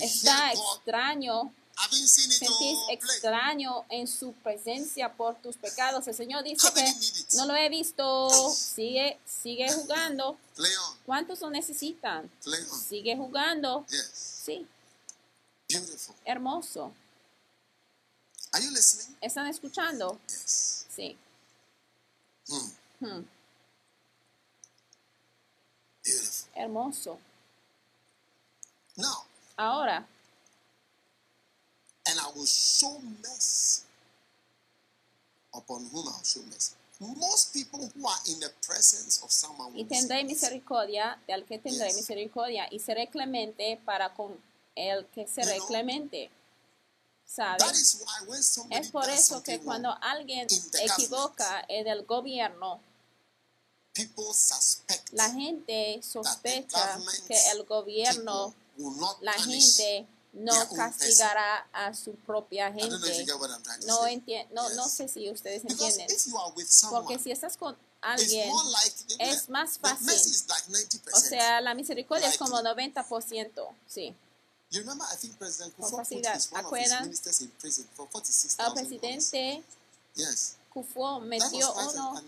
estar extraño, sentís extraño en su presencia por tus pecados. El Señor dice que no lo he visto. Sigue, sigue jugando. ¿Cuántos lo necesitan? Sigue jugando. Sí, hermoso. ¿Están escuchando? Sí. Hmm. Hmm, hermoso. Ahora, and I will show mercy upon whom I will show mercy. Most people who are in the presence of someone y will be tendré misericordia del que tendré Yes. misericordia y seré clemente para con el que seré You know, clemente. ¿Sabe? That is why when somebody Es por eso que cuando alguien equivoca en el gobierno, people suspect la gente sospecha que el gobierno, people will not la gente no castigará a su propia gente. No, no, no sé si ustedes entienden. Porque si estás con alguien, es más fácil. mercy is like 90%. o sea, la misericordia es como 90%. Sí. you remember, I think President Con Kufuor put facilidad. his, one of his ¿Acuerdan? ministers in prison for El 46,000 dollars. presidente That metió uno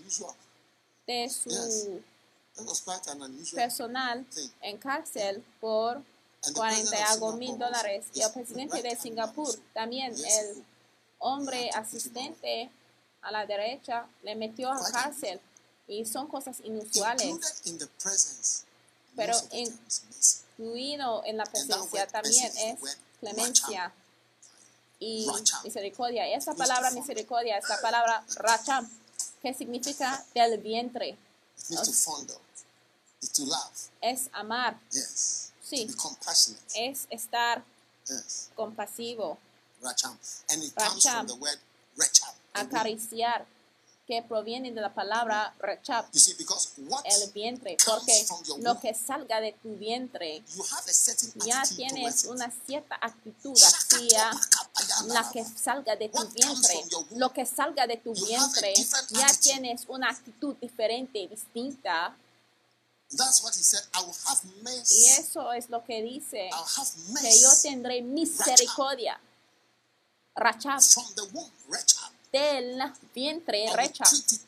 de su personal en cárcel por And the 40 y president of algo mil Singapore dólares. Y el presidente de Singapur también, el hombre asistente a la derecha le metió a cárcel y son cosas inusuales, Pero incluido en la presencia también es clemencia y misericordia. Esa palabra misericordia es la palabra racham, que significa del vientre, es amar, Yes. Sí. Es estar Yes. compasivo, Racham. And it comes Racham. from the word womb. acariciar, que proviene de la palabra what el vientre, porque lo que salga de tu vientre ya tienes una cierta actitud hacia la que salga de tu vientre. Lo que salga de tu vientre ya tienes una actitud diferente, distinta. That's what he said. I will have Y mercy. eso es lo que dice, I'll have que yo tendré misericordia. Rachab, from the womb. Recham. del vientre, it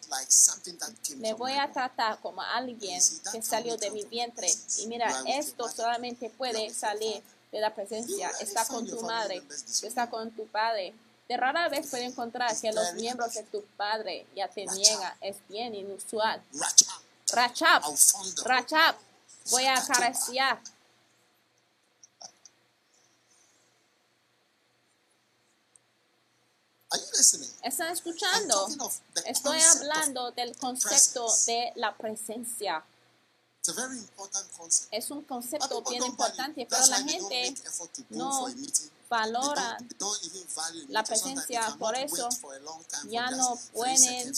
like Me voy a tratar como alguien que salió de mi vientre. Y mira, esto solamente puede salir de la presencia. Está con tu madre, está con tu padre. De rara vez puede encontrar que los miembros de tu padre ya te niegan. Es bien inusual. Racham. Rachab. Rachab, voy a acariciar. ¿Están escuchando? Estoy hablando del concepto de la presencia. Es un concepto bien importante, pero la gente no valora la presencia, por eso ya no pueden.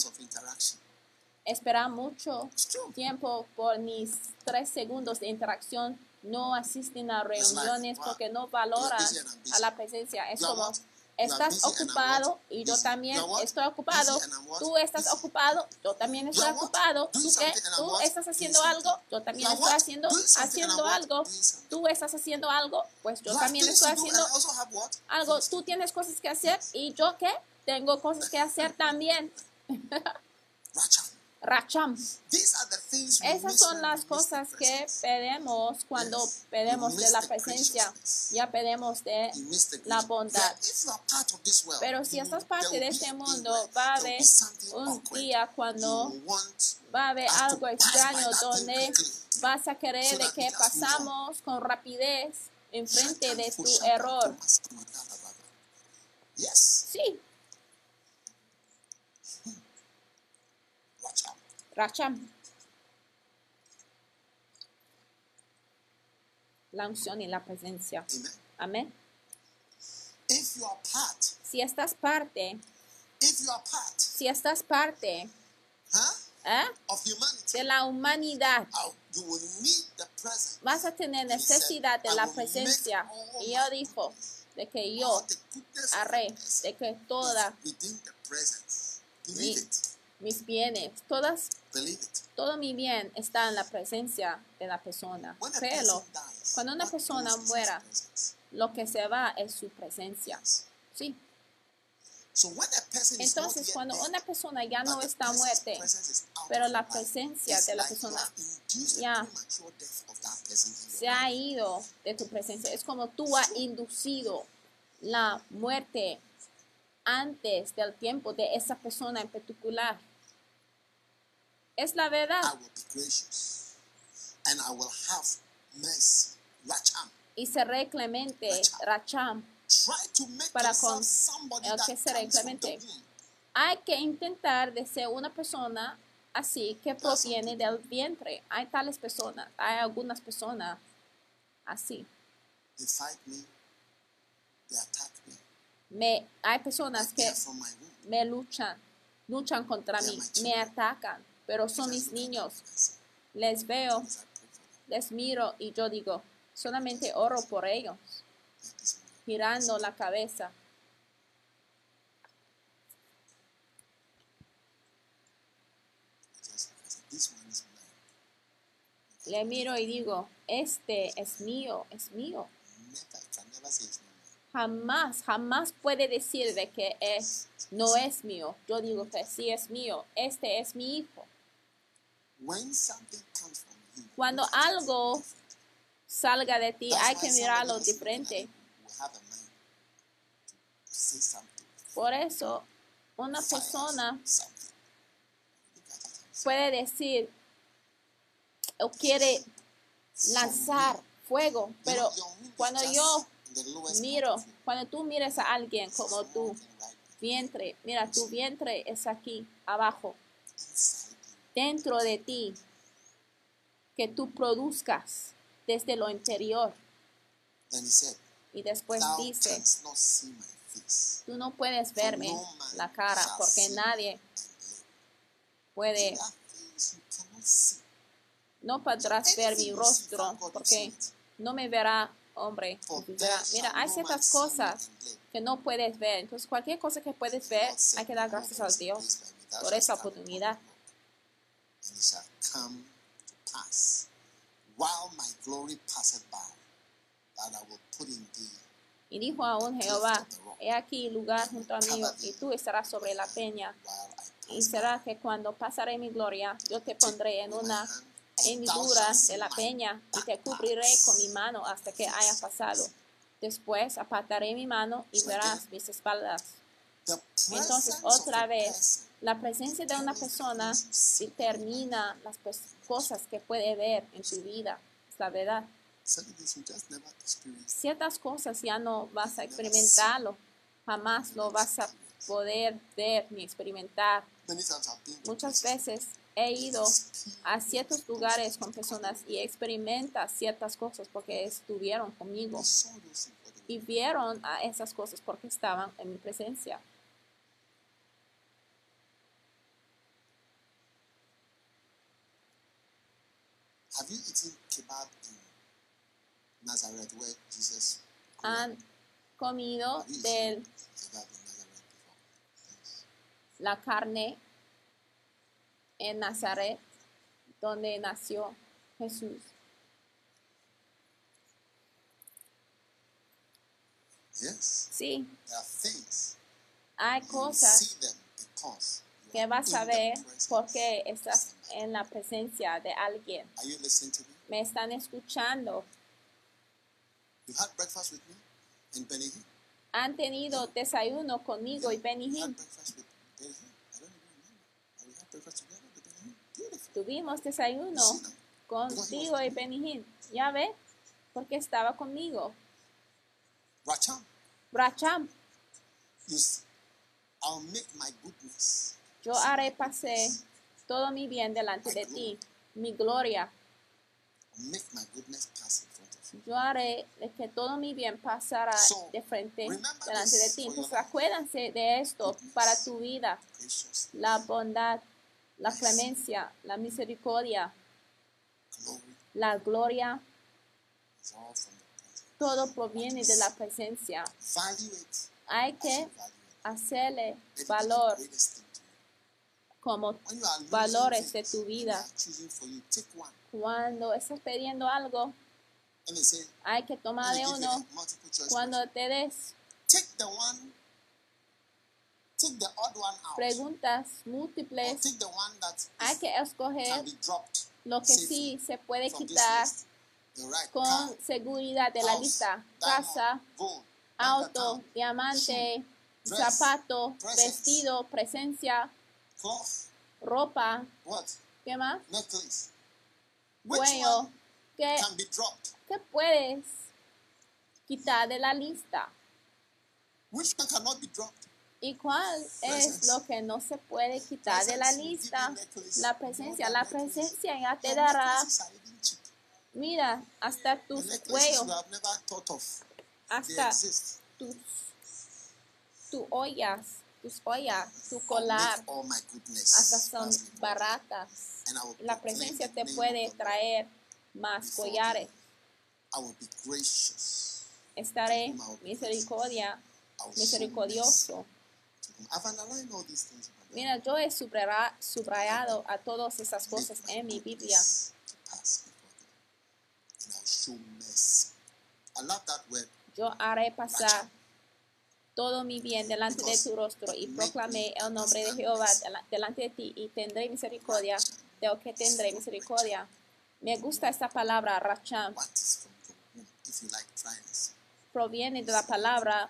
Esperar mucho tiempo por mis tres segundos de interacción. No asisten a reuniones porque no valoran a la presencia. Es como, estás ocupado y yo también estoy ocupado. Tú estás ocupado, yo también estoy ocupado. ¿Tú qué? Tú estás haciendo algo, yo también estoy haciendo, haciendo algo. Tú estás haciendo algo, pues yo también estoy haciendo algo. Tú tienes cosas que hacer y yo qué? Tengo cosas que hacer también. *laughs* Racham. Racham. These are the things we Esas son las cosas que pedimos cuando pedimos de la presencia. Ya pedimos de la bondad. Pero si estás parte de este mundo, va a haber un día cuando va a haber algo extraño donde vas a querer de que pasamos con rapidez enfrente de tu error. Sí, Watch out. Racham. La unción y la presencia. Amén. If you are part, Si estás parte, if you are part, si estás parte huh, ¿eh? of humanity, de la humanidad, you will need the presence. vas a tener necesidad de la presencia. Y yo dijo de que yo haré de que toda mi-. Mis bienes, todas, todo mi bien está en la presencia de la persona. Créelo. Cuando una persona muera, lo que se va es su presencia. Sí. Entonces, cuando una persona ya no está out pero la presencia de la persona ya se ha ido de tu presencia. Es como tú has inducido la muerte antes del tiempo de esa persona en particular. Es la I verdad. will be gracious and I will have mercy. Racham. Y seré clemente, Racham. Para con el que seré clemente. Hay que intentar de ser una persona así que proviene del vientre. Hay tales personas, hay algunas personas así. They fight me. They attack me. Me, hay personas que me luchan, luchan contra mí, me atacan, pero son mis niños. Les veo, les miro y yo digo, solamente oro por ellos, girando la cabeza. Le miro y digo, este es mío, es mío. Jamás, jamás puede decir de que es, no es mío. Yo digo que sí es mío, este es mi hijo. Cuando algo. Salga de ti, hay que mirarlo diferente. Por eso, una persona puede decir o quiere lanzar fuego, pero cuando yo miro, cuando tú mires a alguien como tú, vientre, mira, tu vientre es aquí, abajo, dentro de ti, que tú produzcas desde lo interior. Y después dice, tú no puedes verme la cara porque nadie puede, no podrás ver mi rostro porque no me verá hombre. Mira, hay ciertas cosas que no puedes ver. Entonces, cualquier cosa que puedes ver, hay que dar gracias a Dios por esa oportunidad. Y dijo aún Jehová, he aquí lugar junto a mí, y tú estarás sobre la peña. Y será que cuando pasaré mi gloria, yo te pondré en una by. hendidura de la peña y te cubriré con mi mano hasta que haya pasado. Después apartaré mi mano y verás mis espaldas. Entonces, otra vez, la presencia de una persona determina las cosas que puede ver en tu vida. Es la verdad. Ciertas cosas ya no vas a experimentarlo. Jamás lo vas a poder ver ni experimentar. Muchas veces he ido a ciertos lugares con personas y experimenta ciertas cosas porque estuvieron conmigo y vieron a esas cosas porque estaban en mi presencia. Have you eaten kebab in Nazareth where Jesus grew up? Han comido Have you de eaten kebab in Nazareth before? Yes. la carne en Nazaret, donde nació Jesús. Yes. Sí, There are things hay you cosas you que vas a ver porque estás en la presencia de alguien. Are you listening to me? Me están escuchando. You had breakfast with me in. Han tenido desayuno conmigo y Benny Hinn. I don't even remember. And we had breakfast together with Benny Hinn. Beautiful. Tuvimos desayuno contigo y Benny Hinn. ¿Ya ve? Porque estaba conmigo. Racham, Bracham, see, I'll make my goodness. yo haré pasar todo mi bien delante de ti, mi gloria. Make my goodness pass in front of you. Yo haré que todo mi bien pasará So, de frente delante de ti. Entonces acuérdense de esto para tu vida. Gracious La bondad, la clemencia, la misericordia, la gloria, todo proviene de la presencia. Hay que hacerle valor como valores de tu vida. Cuando estás pidiendo algo, hay que tomar de uno. Cuando te des Take the one, take the odd one out. Preguntas múltiples, hay que escoger lo que sí se puede quitar con seguridad de la lista. Casa, auto, diamante, zapato, vestido, presencia, cloth, ropa, what? ¿qué más? Cuello. one ¿Qué, can be dropped? qué puedes quitar de la lista? ¿Y cuál es lo que no se puede quitar de la lista? La presencia, la presencia ya te dará, mira, hasta tus cuellos, hasta tus, tus ollas, tus ollas, tu I'll colar, goodness hasta son baratas. and I will La presencia te puede traer más collares. I will be gracious. Estaré misericordia, misericordioso. Mira, yo he subraya- subrayado a todas esas cosas en mi Biblia. Yo haré pasar todo mi bien delante de tu rostro y proclamé el nombre de Jehová dela- delante de ti y tendré misericordia de lo que tendré misericordia. Me gusta esta palabra, racham. Proviene de la palabra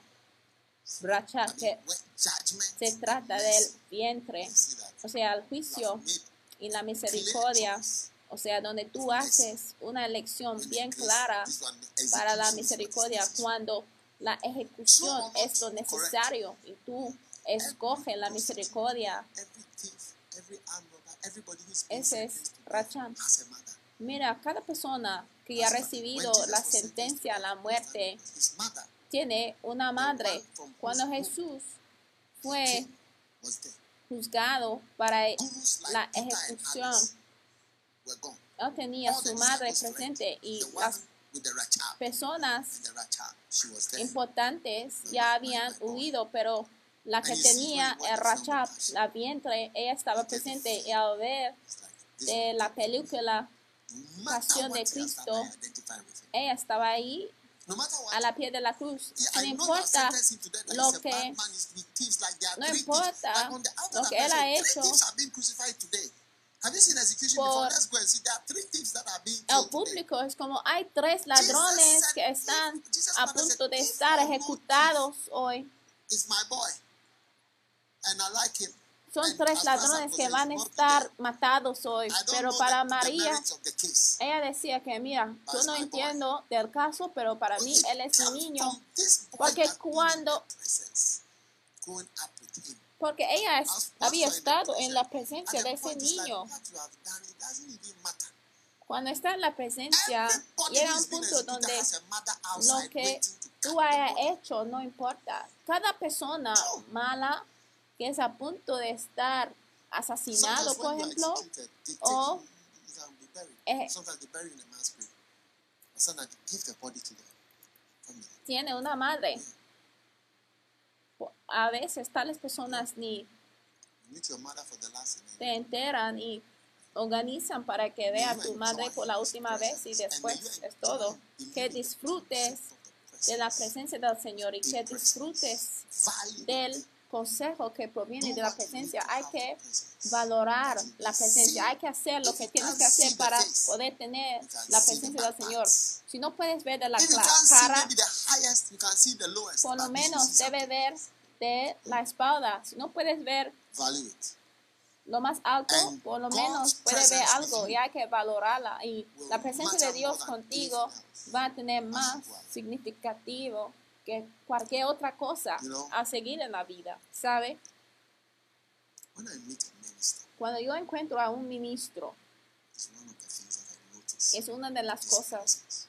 Racha, que se trata del vientre, o sea, el juicio y la misericordia, o sea, donde tú haces una elección bien clara para la misericordia cuando la ejecución es lo necesario y tú escoges la misericordia. Ese es mother. Mira, cada persona que ha recibido la sentencia a la muerte tiene una madre. Cuando Jesús fue juzgado para like la ejecución, él tenía su madre presente y las personas importantes ya habían huido, pero la que tenía el rachab, la vientre, ella estaba presente y al ver de la película, Pasión de Cristo, ella estaba ahí a la pie de la cruz. No importa lo que- no importa lo que él ha hecho el público. Es como hay tres ladrones que están a punto de estar ejecutados hoy. Son tres ladrones que van a estar matados hoy. Pero para María, ella decía que, mira, yo no entiendo del caso, pero para mí él es mi niño. Porque cuando-. Porque ella había estado en la presencia de ese niño. Cuando está en la presencia, who un punto donde lo que tú hayas hecho no importa. Cada persona mala que es a punto de estar asesinado, por ejemplo, o- eh, tiene una madre. A veces tales personas ni te enteran y organizan para que vea a tu madre por la última vez y después es todo. Que disfrutes de la presencia del Señor y que disfrutes del consejo que proviene de la presencia. Hay que valorar la presencia. Hay que hacer lo que tienes que hacer para poder tener la presencia del Señor. Si no puedes ver de la cara, por lo menos debe ver de la espalda. Si no puedes ver lo más alto, por lo menos puede ver algo y hay que valorarla. Y la presencia de Dios contigo va a tener más significativo que cualquier otra cosa You know? a seguir en la vida. ¿Sabe? When I meet a minister, Cuando yo encuentro a un ministro, es una de las cosas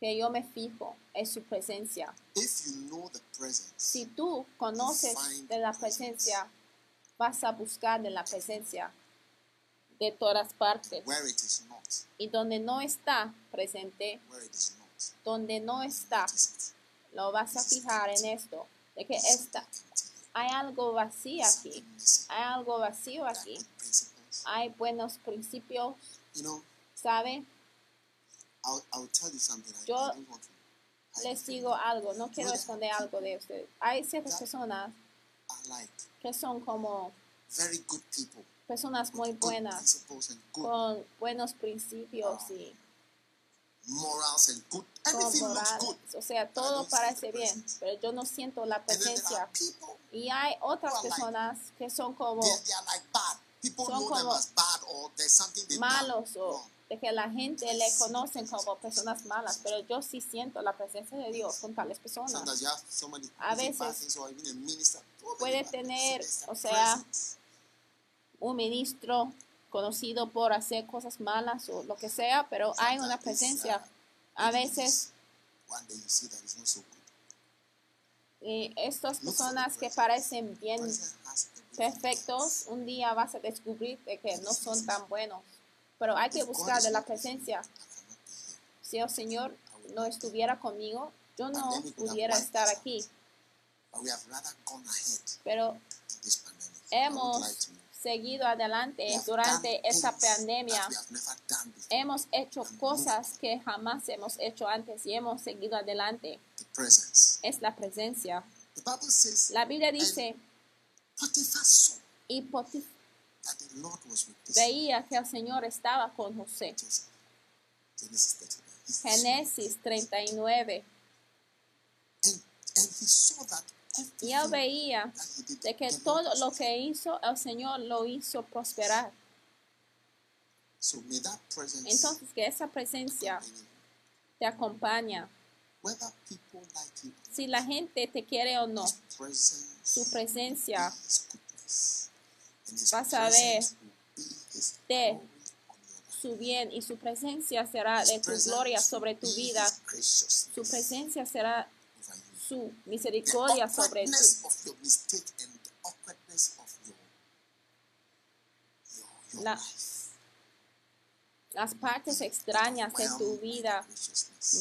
que yo me fijo en su presencia. If you know the presence, Si tú conoces de la presencia, vas a buscar de la presencia de todas partes. where it is not, Y donde no está presente, where it is not, donde no está. Lo vas a fijar en esto, de que esta, hay algo vacío aquí, hay algo vacío aquí, hay buenos principios, ¿sabe? Yo Les digo algo, no quiero esconder algo de ustedes. Hay ciertas personas que son como personas muy buenas, con buenos principios y morals and good. Everything looks good. O sea, todo parece bien, pero yo no siento la presencia. Y hay otras personas que son como like bad. People Son como bad malos o de que la gente le conocen como personas malas, pero yo sí siento la presencia de Dios con tales personas. A veces puede tener, o sea, un ministro conocido por hacer cosas malas o lo que sea, pero hay una presencia. A veces eh, estas personas que parecen bien perfectos, un día vas a descubrir de que no son tan buenos. Pero hay que buscar de la presencia. Si el Señor no estuviera conmigo, yo no pudiera estar aquí. Pero hemos seguido adelante durante esta pandemia. Hemos hecho cosas que jamás hemos hecho antes y hemos seguido adelante. Es la presencia. La Biblia dice, y veía que el Señor estaba con José. Joseph. Genesis 39. He saw- Génesis 39. Y él veía de que todo lo que hizo el Señor lo hizo prosperar. Entonces que esa presencia te acompaña. Si la gente te quiere o no, su presencia Vas a ver de su bien y su presencia será de tu gloria sobre tu vida. Su presencia será. Su The misericordia sobre ti. La-. Las partes extrañas de tu vida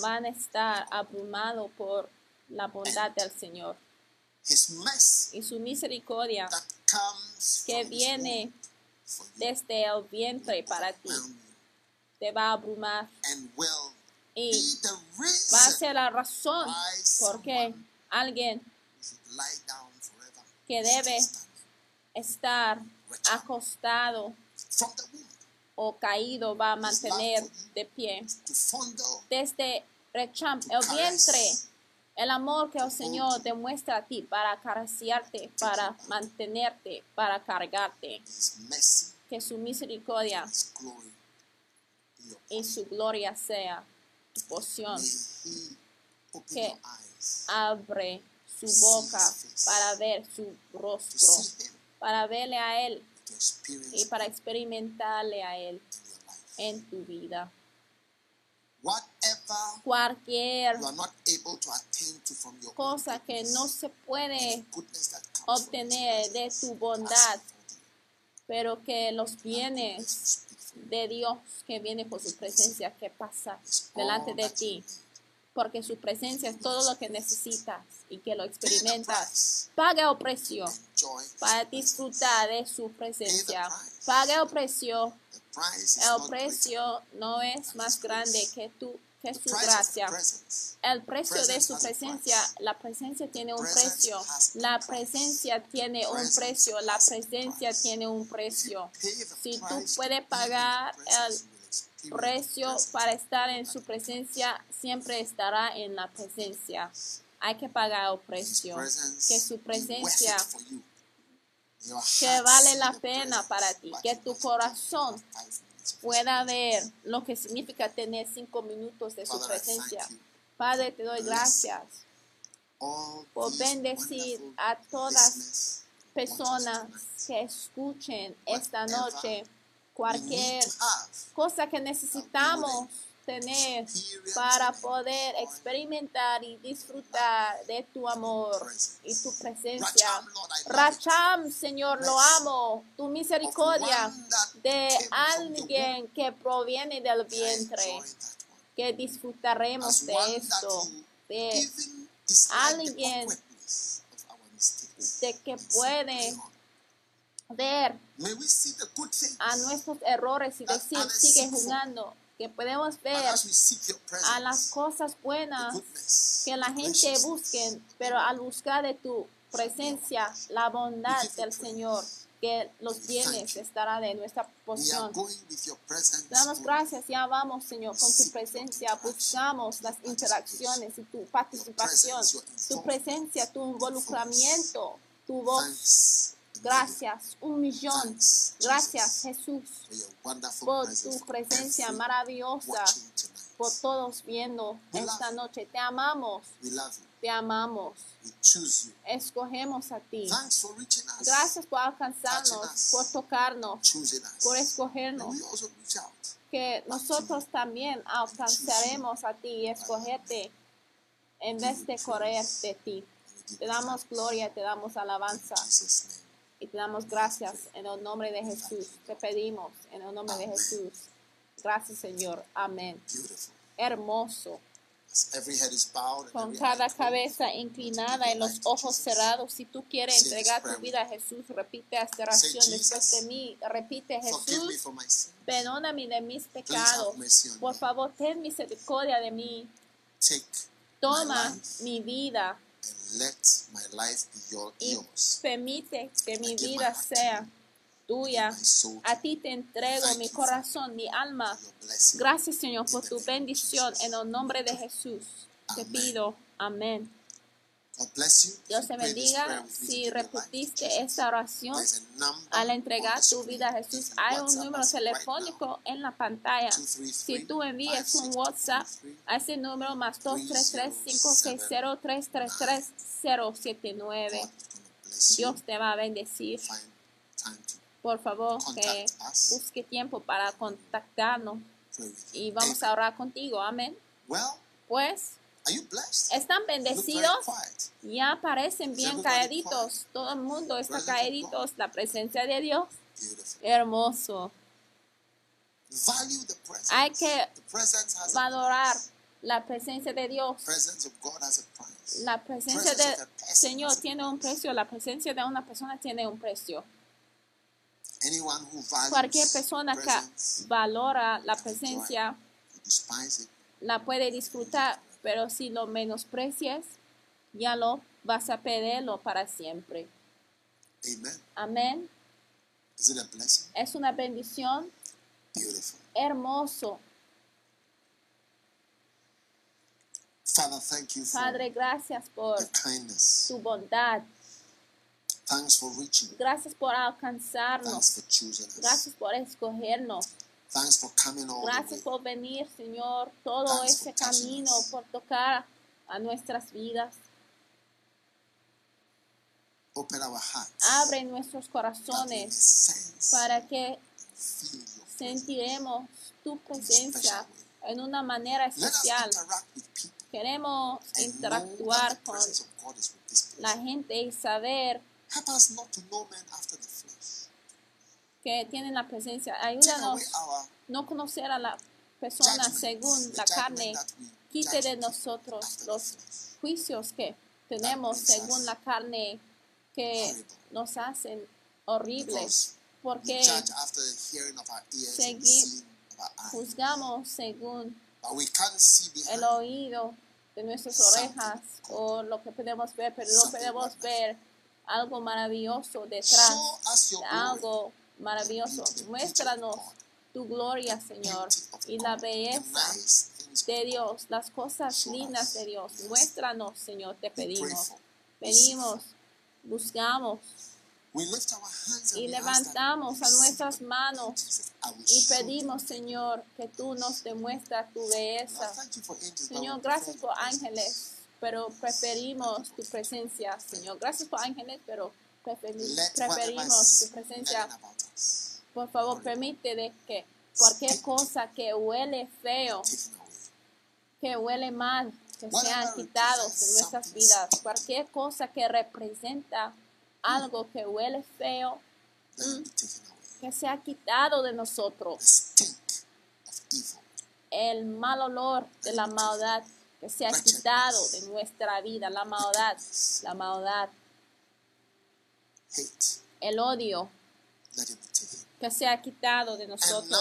van a estar abrumado por la bondad del Señor. Y su misericordia que viene desde el vientre para ti te va a abrumar y va a ser la razón por qué alguien que debe estar acostado o caído va a mantener de pie. Desde Recham, el vientre, el amor que el Señor demuestra a ti para acariciarte, para mantenerte, para cargarte. Que su misericordia y su gloria sea open Que Abre su boca para ver su rostro, para verle a Él y para experimentarle a Él en tu vida. Cualquier cosa que no se puede obtener de tu bondad, pero que los bienes de Dios que viene por su presencia que pasa delante de ti, porque su presencia es todo lo que necesitas y que lo experimentas. Paga el precio para disfrutar de su presencia. Paga el precio. El precio no es más grande que tu que su gracia. El precio de su presencia, la presencia tiene un precio. La presencia tiene un precio. La presencia tiene un precio. Si tú puedes pagar el precio para estar en su presencia, siempre estará en la presencia. Hay que pagar el precio. Que su presencia que vale la pena para ti, que tu corazón pueda ver lo que significa tener cinco minutos de su presencia. Padre, te doy gracias por bendecir a todas personas que escuchen esta noche cualquier cosa que necesitamos tener para poder experimentar y disfrutar de tu amor y tu presencia. Racham, Señor, lo amo. Tu misericordia de alguien que proviene del vientre, que disfrutaremos de esto, de, alguien de que puede ver a nuestros errores y decir, sigue jugando, que podemos ver a las cosas buenas que la gente busquen, pero al buscar de tu presencia, la bondad del Señor, que los bienes estará de nuestra. Te damos gracias, ya vamos, Señor, con tu presencia. Buscamos las interacciones y tu participación, tu presencia, tu involucramiento, tu voz. Gracias, un millón. Gracias, Jesús, por tu presencia maravillosa. Por todos viendo esta noche. Te amamos, te amamos. Escogemos a ti. Gracias por alcanzarnos, por tocarnos, por escogernos. Que nosotros también alcanzaremos a ti y escogerte en vez de correr de ti. Te damos gloria, te damos alabanza. Y te damos gracias en el nombre de Jesús. Te pedimos en el nombre de Jesús. Gracias, Señor. Amén. Beautiful. Hermoso. Con cada cabeza inclinada y los ojos cerrados, si tú quieres entregar tu vida a Jesús, repite esta oración después de mí. Repite Jesús, perdóname de mis pecados. Por favor, ten misericordia de mí. Toma mi vida y permite que mi vida sea. A ti te entrego mi corazón, mi alma. Gracias, Señor, por tu bendición. En el nombre de Jesús te pido. Amén. Dios te bendiga si repetiste esta oración al entregar tu vida a Jesús. Hay un número telefónico en la pantalla. 233 Si tú envías un 56 WhatsApp 233, a ese número más 233-560-333-079, God is going to bless you. Dios te va a bendecir. Por favor, que busque tiempo para contactarnos y vamos a orar contigo. Amén. Pues? ¿están bendecidos? Ya parecen bien caeditos. Todo el mundo está caeditos. La presencia de Dios. Hermoso. Hay que valorar la presencia de Dios. La presencia del Señor tiene un precio. La presencia de una persona tiene un precio. Cualquier persona que valora la presencia la puede disfrutar, pero si lo menosprecias, ya lo vas a perderlo para siempre. Amen. Amén. Es una bendición Beautiful. hermoso. Father, thank you for Padre, gracias por tu bondad. Thanks for reaching. Gracias por alcanzarnos. Thanks for choosing us. Gracias por escogernos. Thanks for coming all the Gracias way. por venir, Señor, todo Thanks ese camino, us. por tocar a nuestras vidas. Open our hearts. Abre nuestros corazones para que sentiremos tu presencia en una manera especial. Queremos interactuar the con la gente y saber Help us not to know men after the flesh. que tienen la presencia. Ayúdanos no conocer a la persona según la carne. Quite de nosotros los juicios que tenemos según la carne que nos hacen horribles. Porque judge after the hearing of our ears and the Segui- seeing of our eyes. juzgamos según el oído de nuestras orejas o lo que podemos ver, pero no podemos ver algo maravilloso detrás algo maravilloso. Muéstranos tu gloria, Señor, y la belleza de Dios, las cosas lindas de Dios. Muéstranos, Señor, te pedimos. Pedimos, buscamos y levantamos a nuestras manos y pedimos, Señor, que tú nos demuestras tu belleza. Señor, gracias por ángeles, pero preferimos tu presencia, Señor. Gracias por ángeles, pero preferi- preferimos tu presencia. Por favor, permite de que cualquier cosa que huele feo, que huele mal, que sean quitados de nuestras vidas. Cualquier cosa que representa algo que huele feo, que sea quitado de nosotros. El mal olor de la maldad, que sea quitado de nuestra vida. La maldad, la maldad, el odio, que sea quitado de nosotros.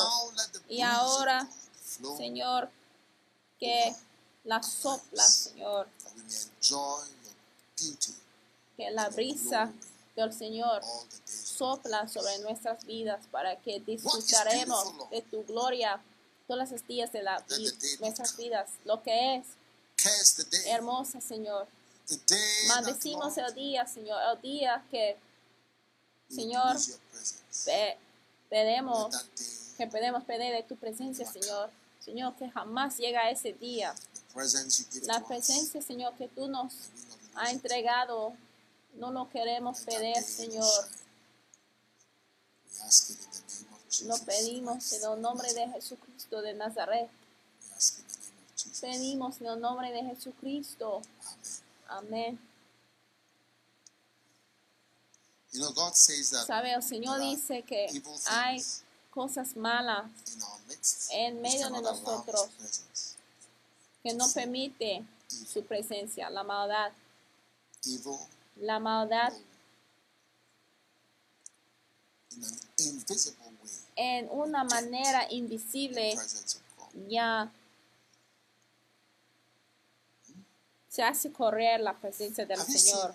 Y ahora, Señor, que la sopla, Señor, que la brisa del Señor sopla sobre nuestras vidas para que disfrutaremos de tu gloria todas las días de la vida, nuestras vidas. Lo que es hermosa, Señor. Maldecimos el día, Señor, el día que, Señor, pe- pedimos, que podemos pedir de tu presencia, Señor. Señor, que jamás llega ese día. La presencia, Señor, que tú nos has entregado, no lo queremos pedir, Señor. Lo pedimos en el nombre de Jesucristo de Nazaret. Pedimos en el nombre de Jesucristo. Amén. You know, God says that Sabe, el Señor dice que hay cosas malas midst en medio de nosotros. que no permite su presencia, la maldad. Evil La maldad in an invisible way. en una manera invisible ya se hace correr la presencia del Señor.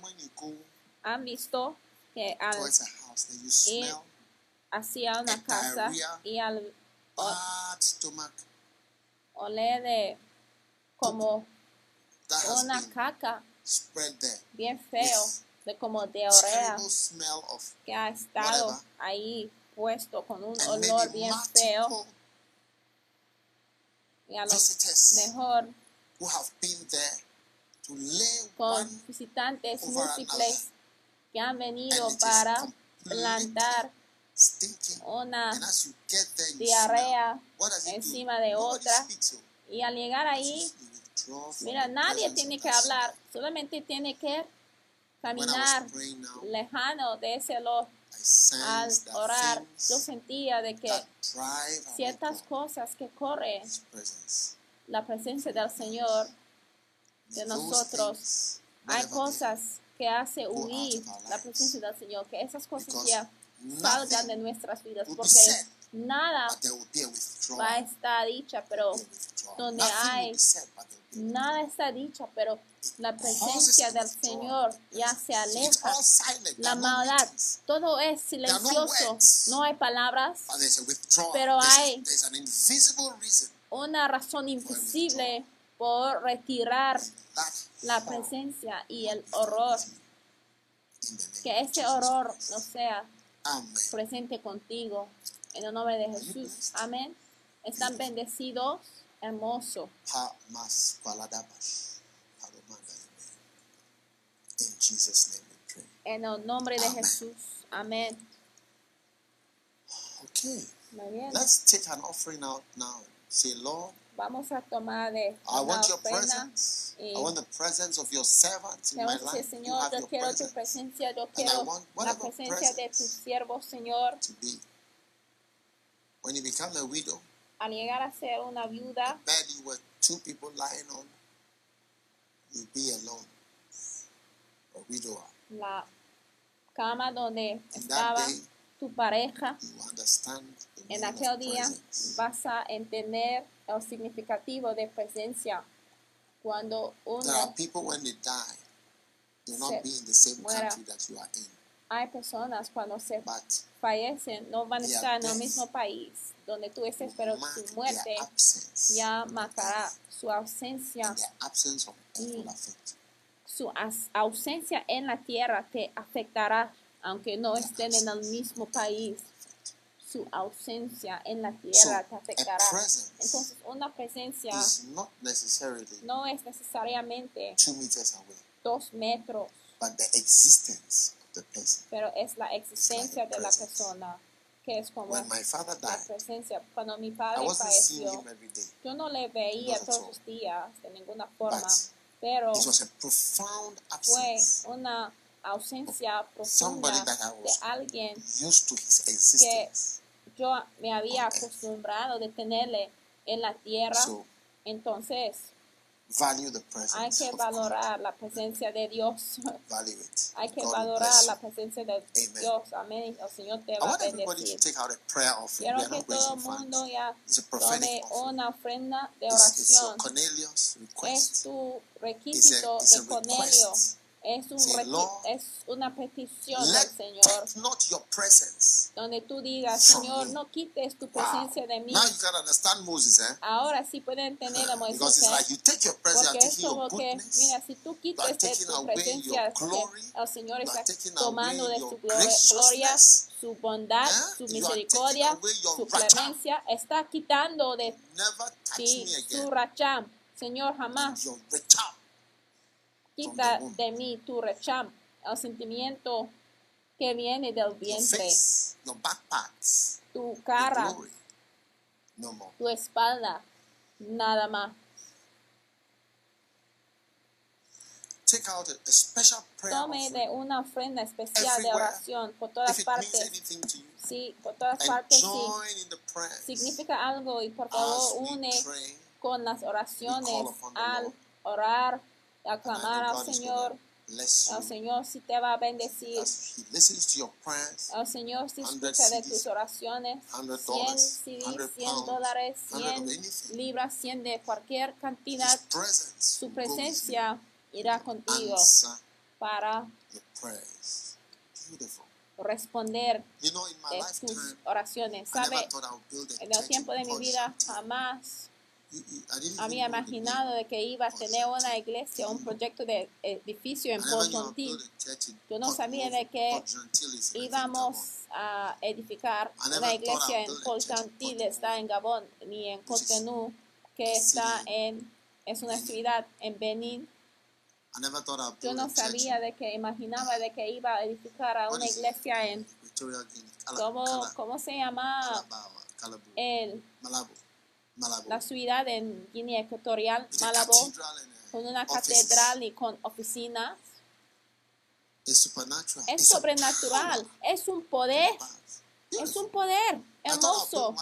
¿Han visto que al smell hacia una casa y al oler de como una been caca bien feo, de como smell of que ha estado ahí puesto con un olor bien feo. y a lo mejor con visitantes múltiples que han venido para plantar una diarrea encima de otra. y al llegar ahí, mira, nadie tiene que hablar, solamente tiene que caminar lejano de ese olor. Al orar, yo sentía de que ciertas cosas que corren la presencia del Señor de nosotros, hay cosas que hace huir la presencia del Señor, que esas cosas ya salgan de nuestras vidas, porque nada va a estar dicha, pero donde hay nada está dicha, pero la presencia del Señor ya se aleja. La maldad, todo es silencioso, no hay palabras. Pero hay- una razón invisible por retirar la presencia y el horror, in the name que of ese Jesus horror no sea Amen. presente contigo. En el nombre de Jesús. Amén. Están bendecidos, hermoso. En el nombre de. Jesús. Amén. Okay. Muy bien. Let's take an offering out now. Say, Lord, Vamos a tomar de I una want your presence. I want the presence of your servants in my life. You Señor, yo quiero tu presence presencia, yo I quiero la presencia de tu presence. siervo, Señor. to be. When you become a widow, Al llegar a ser una viuda, bed you were two people lying on, you'll be alone. A widower. la cama donde estaba day, tu pareja, en aquel día vas a entender el significativo de presencia. Cuando There are uno, people when they die, they'll not se be in the same muera. country that you are in. hay personas cuando se fallecen, no van a estar en el mismo país donde tú estés, pero su muerte ya marcará su ausencia. Y-. Su ausencia en la tierra te afectará, aunque no estén en el mismo país. Su ausencia en la tierra te afectará. Entonces, una presencia no es necesariamente dos metros, but the existence of the person. pero es la existencia de la persona, que es como When my father la died, presencia. Cuando mi padre falleció, yo no le veía todos los días de ninguna forma, But pero fue una ausencia profunda de alguien existence. yo me había acostumbrado de tenerle en la tierra. Entonces, value the hay que valorar la presencia de Dios. *laughs* Value it. Hay que valorar la presencia de Amen. Dios. Amén. El Señor te va a bendecir. Quiero que todo el mundo ya tome una ofrenda de oración. Es tu requisito de Cornelio. Es, un Say, Lord, es una petición del Señor. not your presence. Donde tú digas, Señor, me. no quites tu Wow. presencia de mí. Now you can understand Moses, eh? Ahora sí pueden entender a Because Moisés. it's ¿eh? like you take your presence, you Porque es como que, mira, si tú quites de taking tu presencia, glory, el Señor está tomando de glor- gloria, su bondad, Eh? su misericordia, su clemencia, está quitando de ti su racham. Señor, jamás. Quita de mí tu racham, el sentimiento que viene del Your vientre, face, your back parts, tu your cara, glory. No more. tu espalda, nada más. Take out a, special prayer Tome de una ofrenda especial de oración por todas partes. Sí, por todas partes sí. Significa algo y por favor une con las oraciones al orar, aclamar al Señor. El Señor sí te va a bendecir. El Señor sí 100 escucha de tus oraciones. 100 100 dollars, CDs, 100 100 pounds, dólares, 100 of 100 anything. libras, 100 de cualquier cantidad. Su presencia irá contigo para responder de tus oraciones. ¿Sabe? En el tiempo de mi vida jamás Había imaginado de que iba a tener una iglesia, un proyecto de edificio en I never Port knew I Gentil. built a church in Yo no sabía de que íbamos a edificar una iglesia en build a Port church in Gentil, Port está en Gabón, ni en Cotonou, que está en, es una ciudad en I'd Yo no sabía de que, imaginaba de que iba a edificar a una iglesia en, ¿cómo, cómo se llama? El, Malabo, la ciudad en Guinea Ecuatorial, Malabo, con una catedral y con oficinas. Es a sobrenatural, es un poder, es un poder hermoso.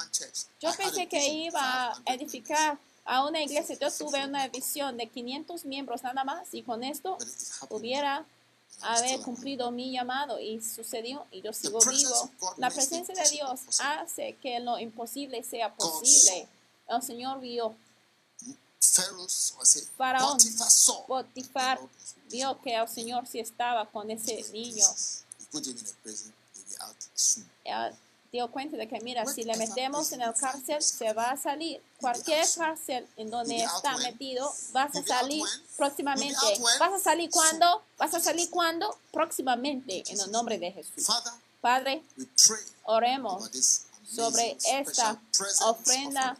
Yo pensé que iba a 500 edificar a una iglesia. Yo tuve una visión de 500 miembros nada más y con esto hubiera haber cumplido mi llamado y sucedió y yo sigo vivo. La presencia de Dios hace que lo imposible sea posible. El Señor vio, Faraón. Potifar vio que el Señor sí estaba con ese niño. Eh, dio cuenta de que, mira, si le metemos en el cárcel, se va a salir. Cualquier cárcel en donde está metido, vas a salir próximamente. ¿Vas a salir cuándo? ¿Vas a salir cuándo? Próximamente, en el nombre de Jesús. Padre, oremos sobre esta ofrenda.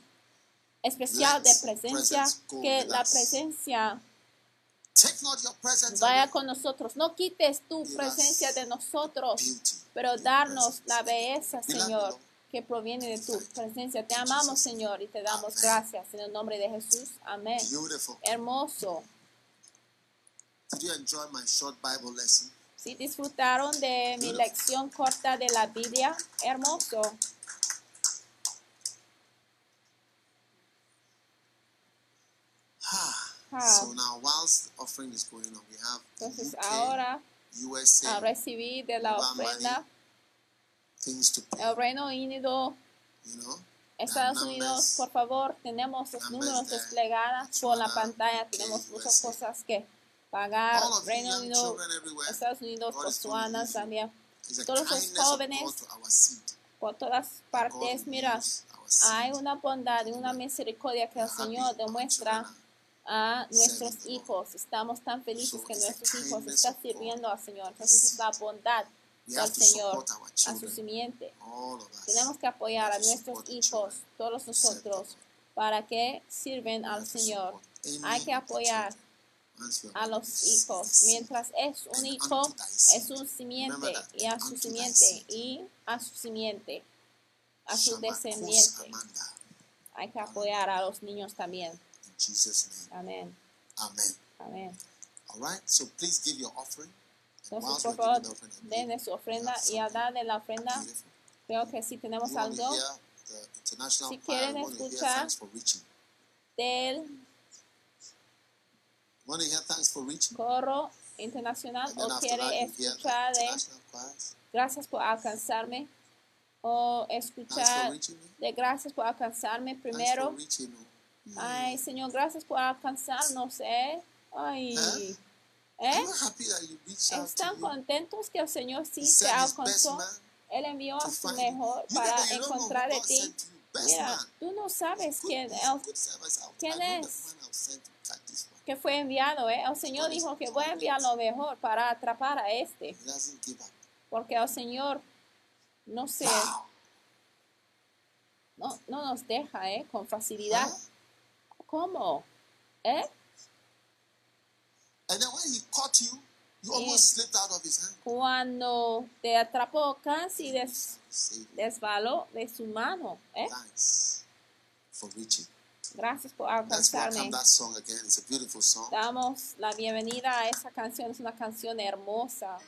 Especial de presencia, que la presencia vaya con nosotros. No quites tu presencia de nosotros, pero darnos la belleza, Señor, que proviene de tu presencia. Te amamos, Señor, y te damos gracias en el nombre de Jesús. Amén. Hermoso. Si disfrutaron de mi lección corta de la Biblia, hermoso. So now, whilst the offering is going on, we have Entonces UK, ahora USA, a recibir de la ofrenda things to pay. el Reino Unido, You know, Estados The Unidos, numbers- por favor, tenemos los numbers números desplegados por la pantalla. Tenemos muchas cosas que pagar. Reino Unido, Estados Unidos, Botswana. Zambia, todos los jóvenes, por todas partes. Mira, hay una bondad y una misericordia que el Señor demuestra a nuestros hijos. Estamos tan felices que nuestros hijos están sirviendo al Señor. Entonces es la bondad to Señor a su simiente. Tenemos que apoyar a nuestros hijos, todos nosotros, para que sirven al Señor. Hay que apoyar a los hijos. Mientras es un hijo, es un simiente, y a su simiente, y a su simiente, a su descendiente. Hay que apoyar a los niños también. Jesus' name. Amén. Amen. Amén. All right. So please give your offering. Entonces, por favor, den su ofrenda y al dar de la ofrenda, beautiful. creo que sí tenemos You algo Si quieren escuchar- thanks for reaching. del coro internacional o quiere escuchar de gracias por alcanzarme o escuchar de gracias por alcanzarme primero. Ay, Señor, gracias por alcanzarnos, ¿eh? Ay, ¿Eh? ¿eh? Están contentos que el Señor sí te alcanzó. Él envió a su mejor para encontrar de ti. Mira, tú no sabes quién, el- quién es. que fue enviado, ¿eh? El Señor dijo que voy a enviar lo mejor para atrapar a este. Porque el Señor no se, Wow. no, no nos deja, ¿eh? Con facilidad. ¿Cómo? ¿Eh? And then when he caught you, you Yeah. almost slipped out of his hand. Cuando te atrapó casi des, Say desbaló de su mano, ¿eh? thanks for reaching. Gracias por alcanzarme. Damos la bienvenida a esa canción, es una canción hermosa.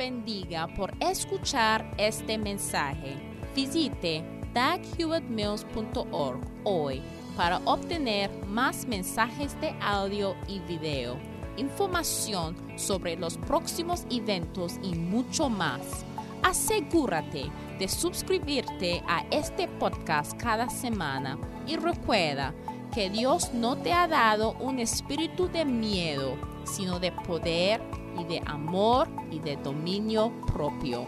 Bendiga por escuchar este mensaje. Visite daghewittmills.org hoy para obtener más mensajes de audio y video, información sobre los próximos eventos y mucho más. Asegúrate de suscribirte a este podcast cada semana y recuerda que Dios no te ha dado un espíritu de miedo, sino de poder de amor y de dominio propio.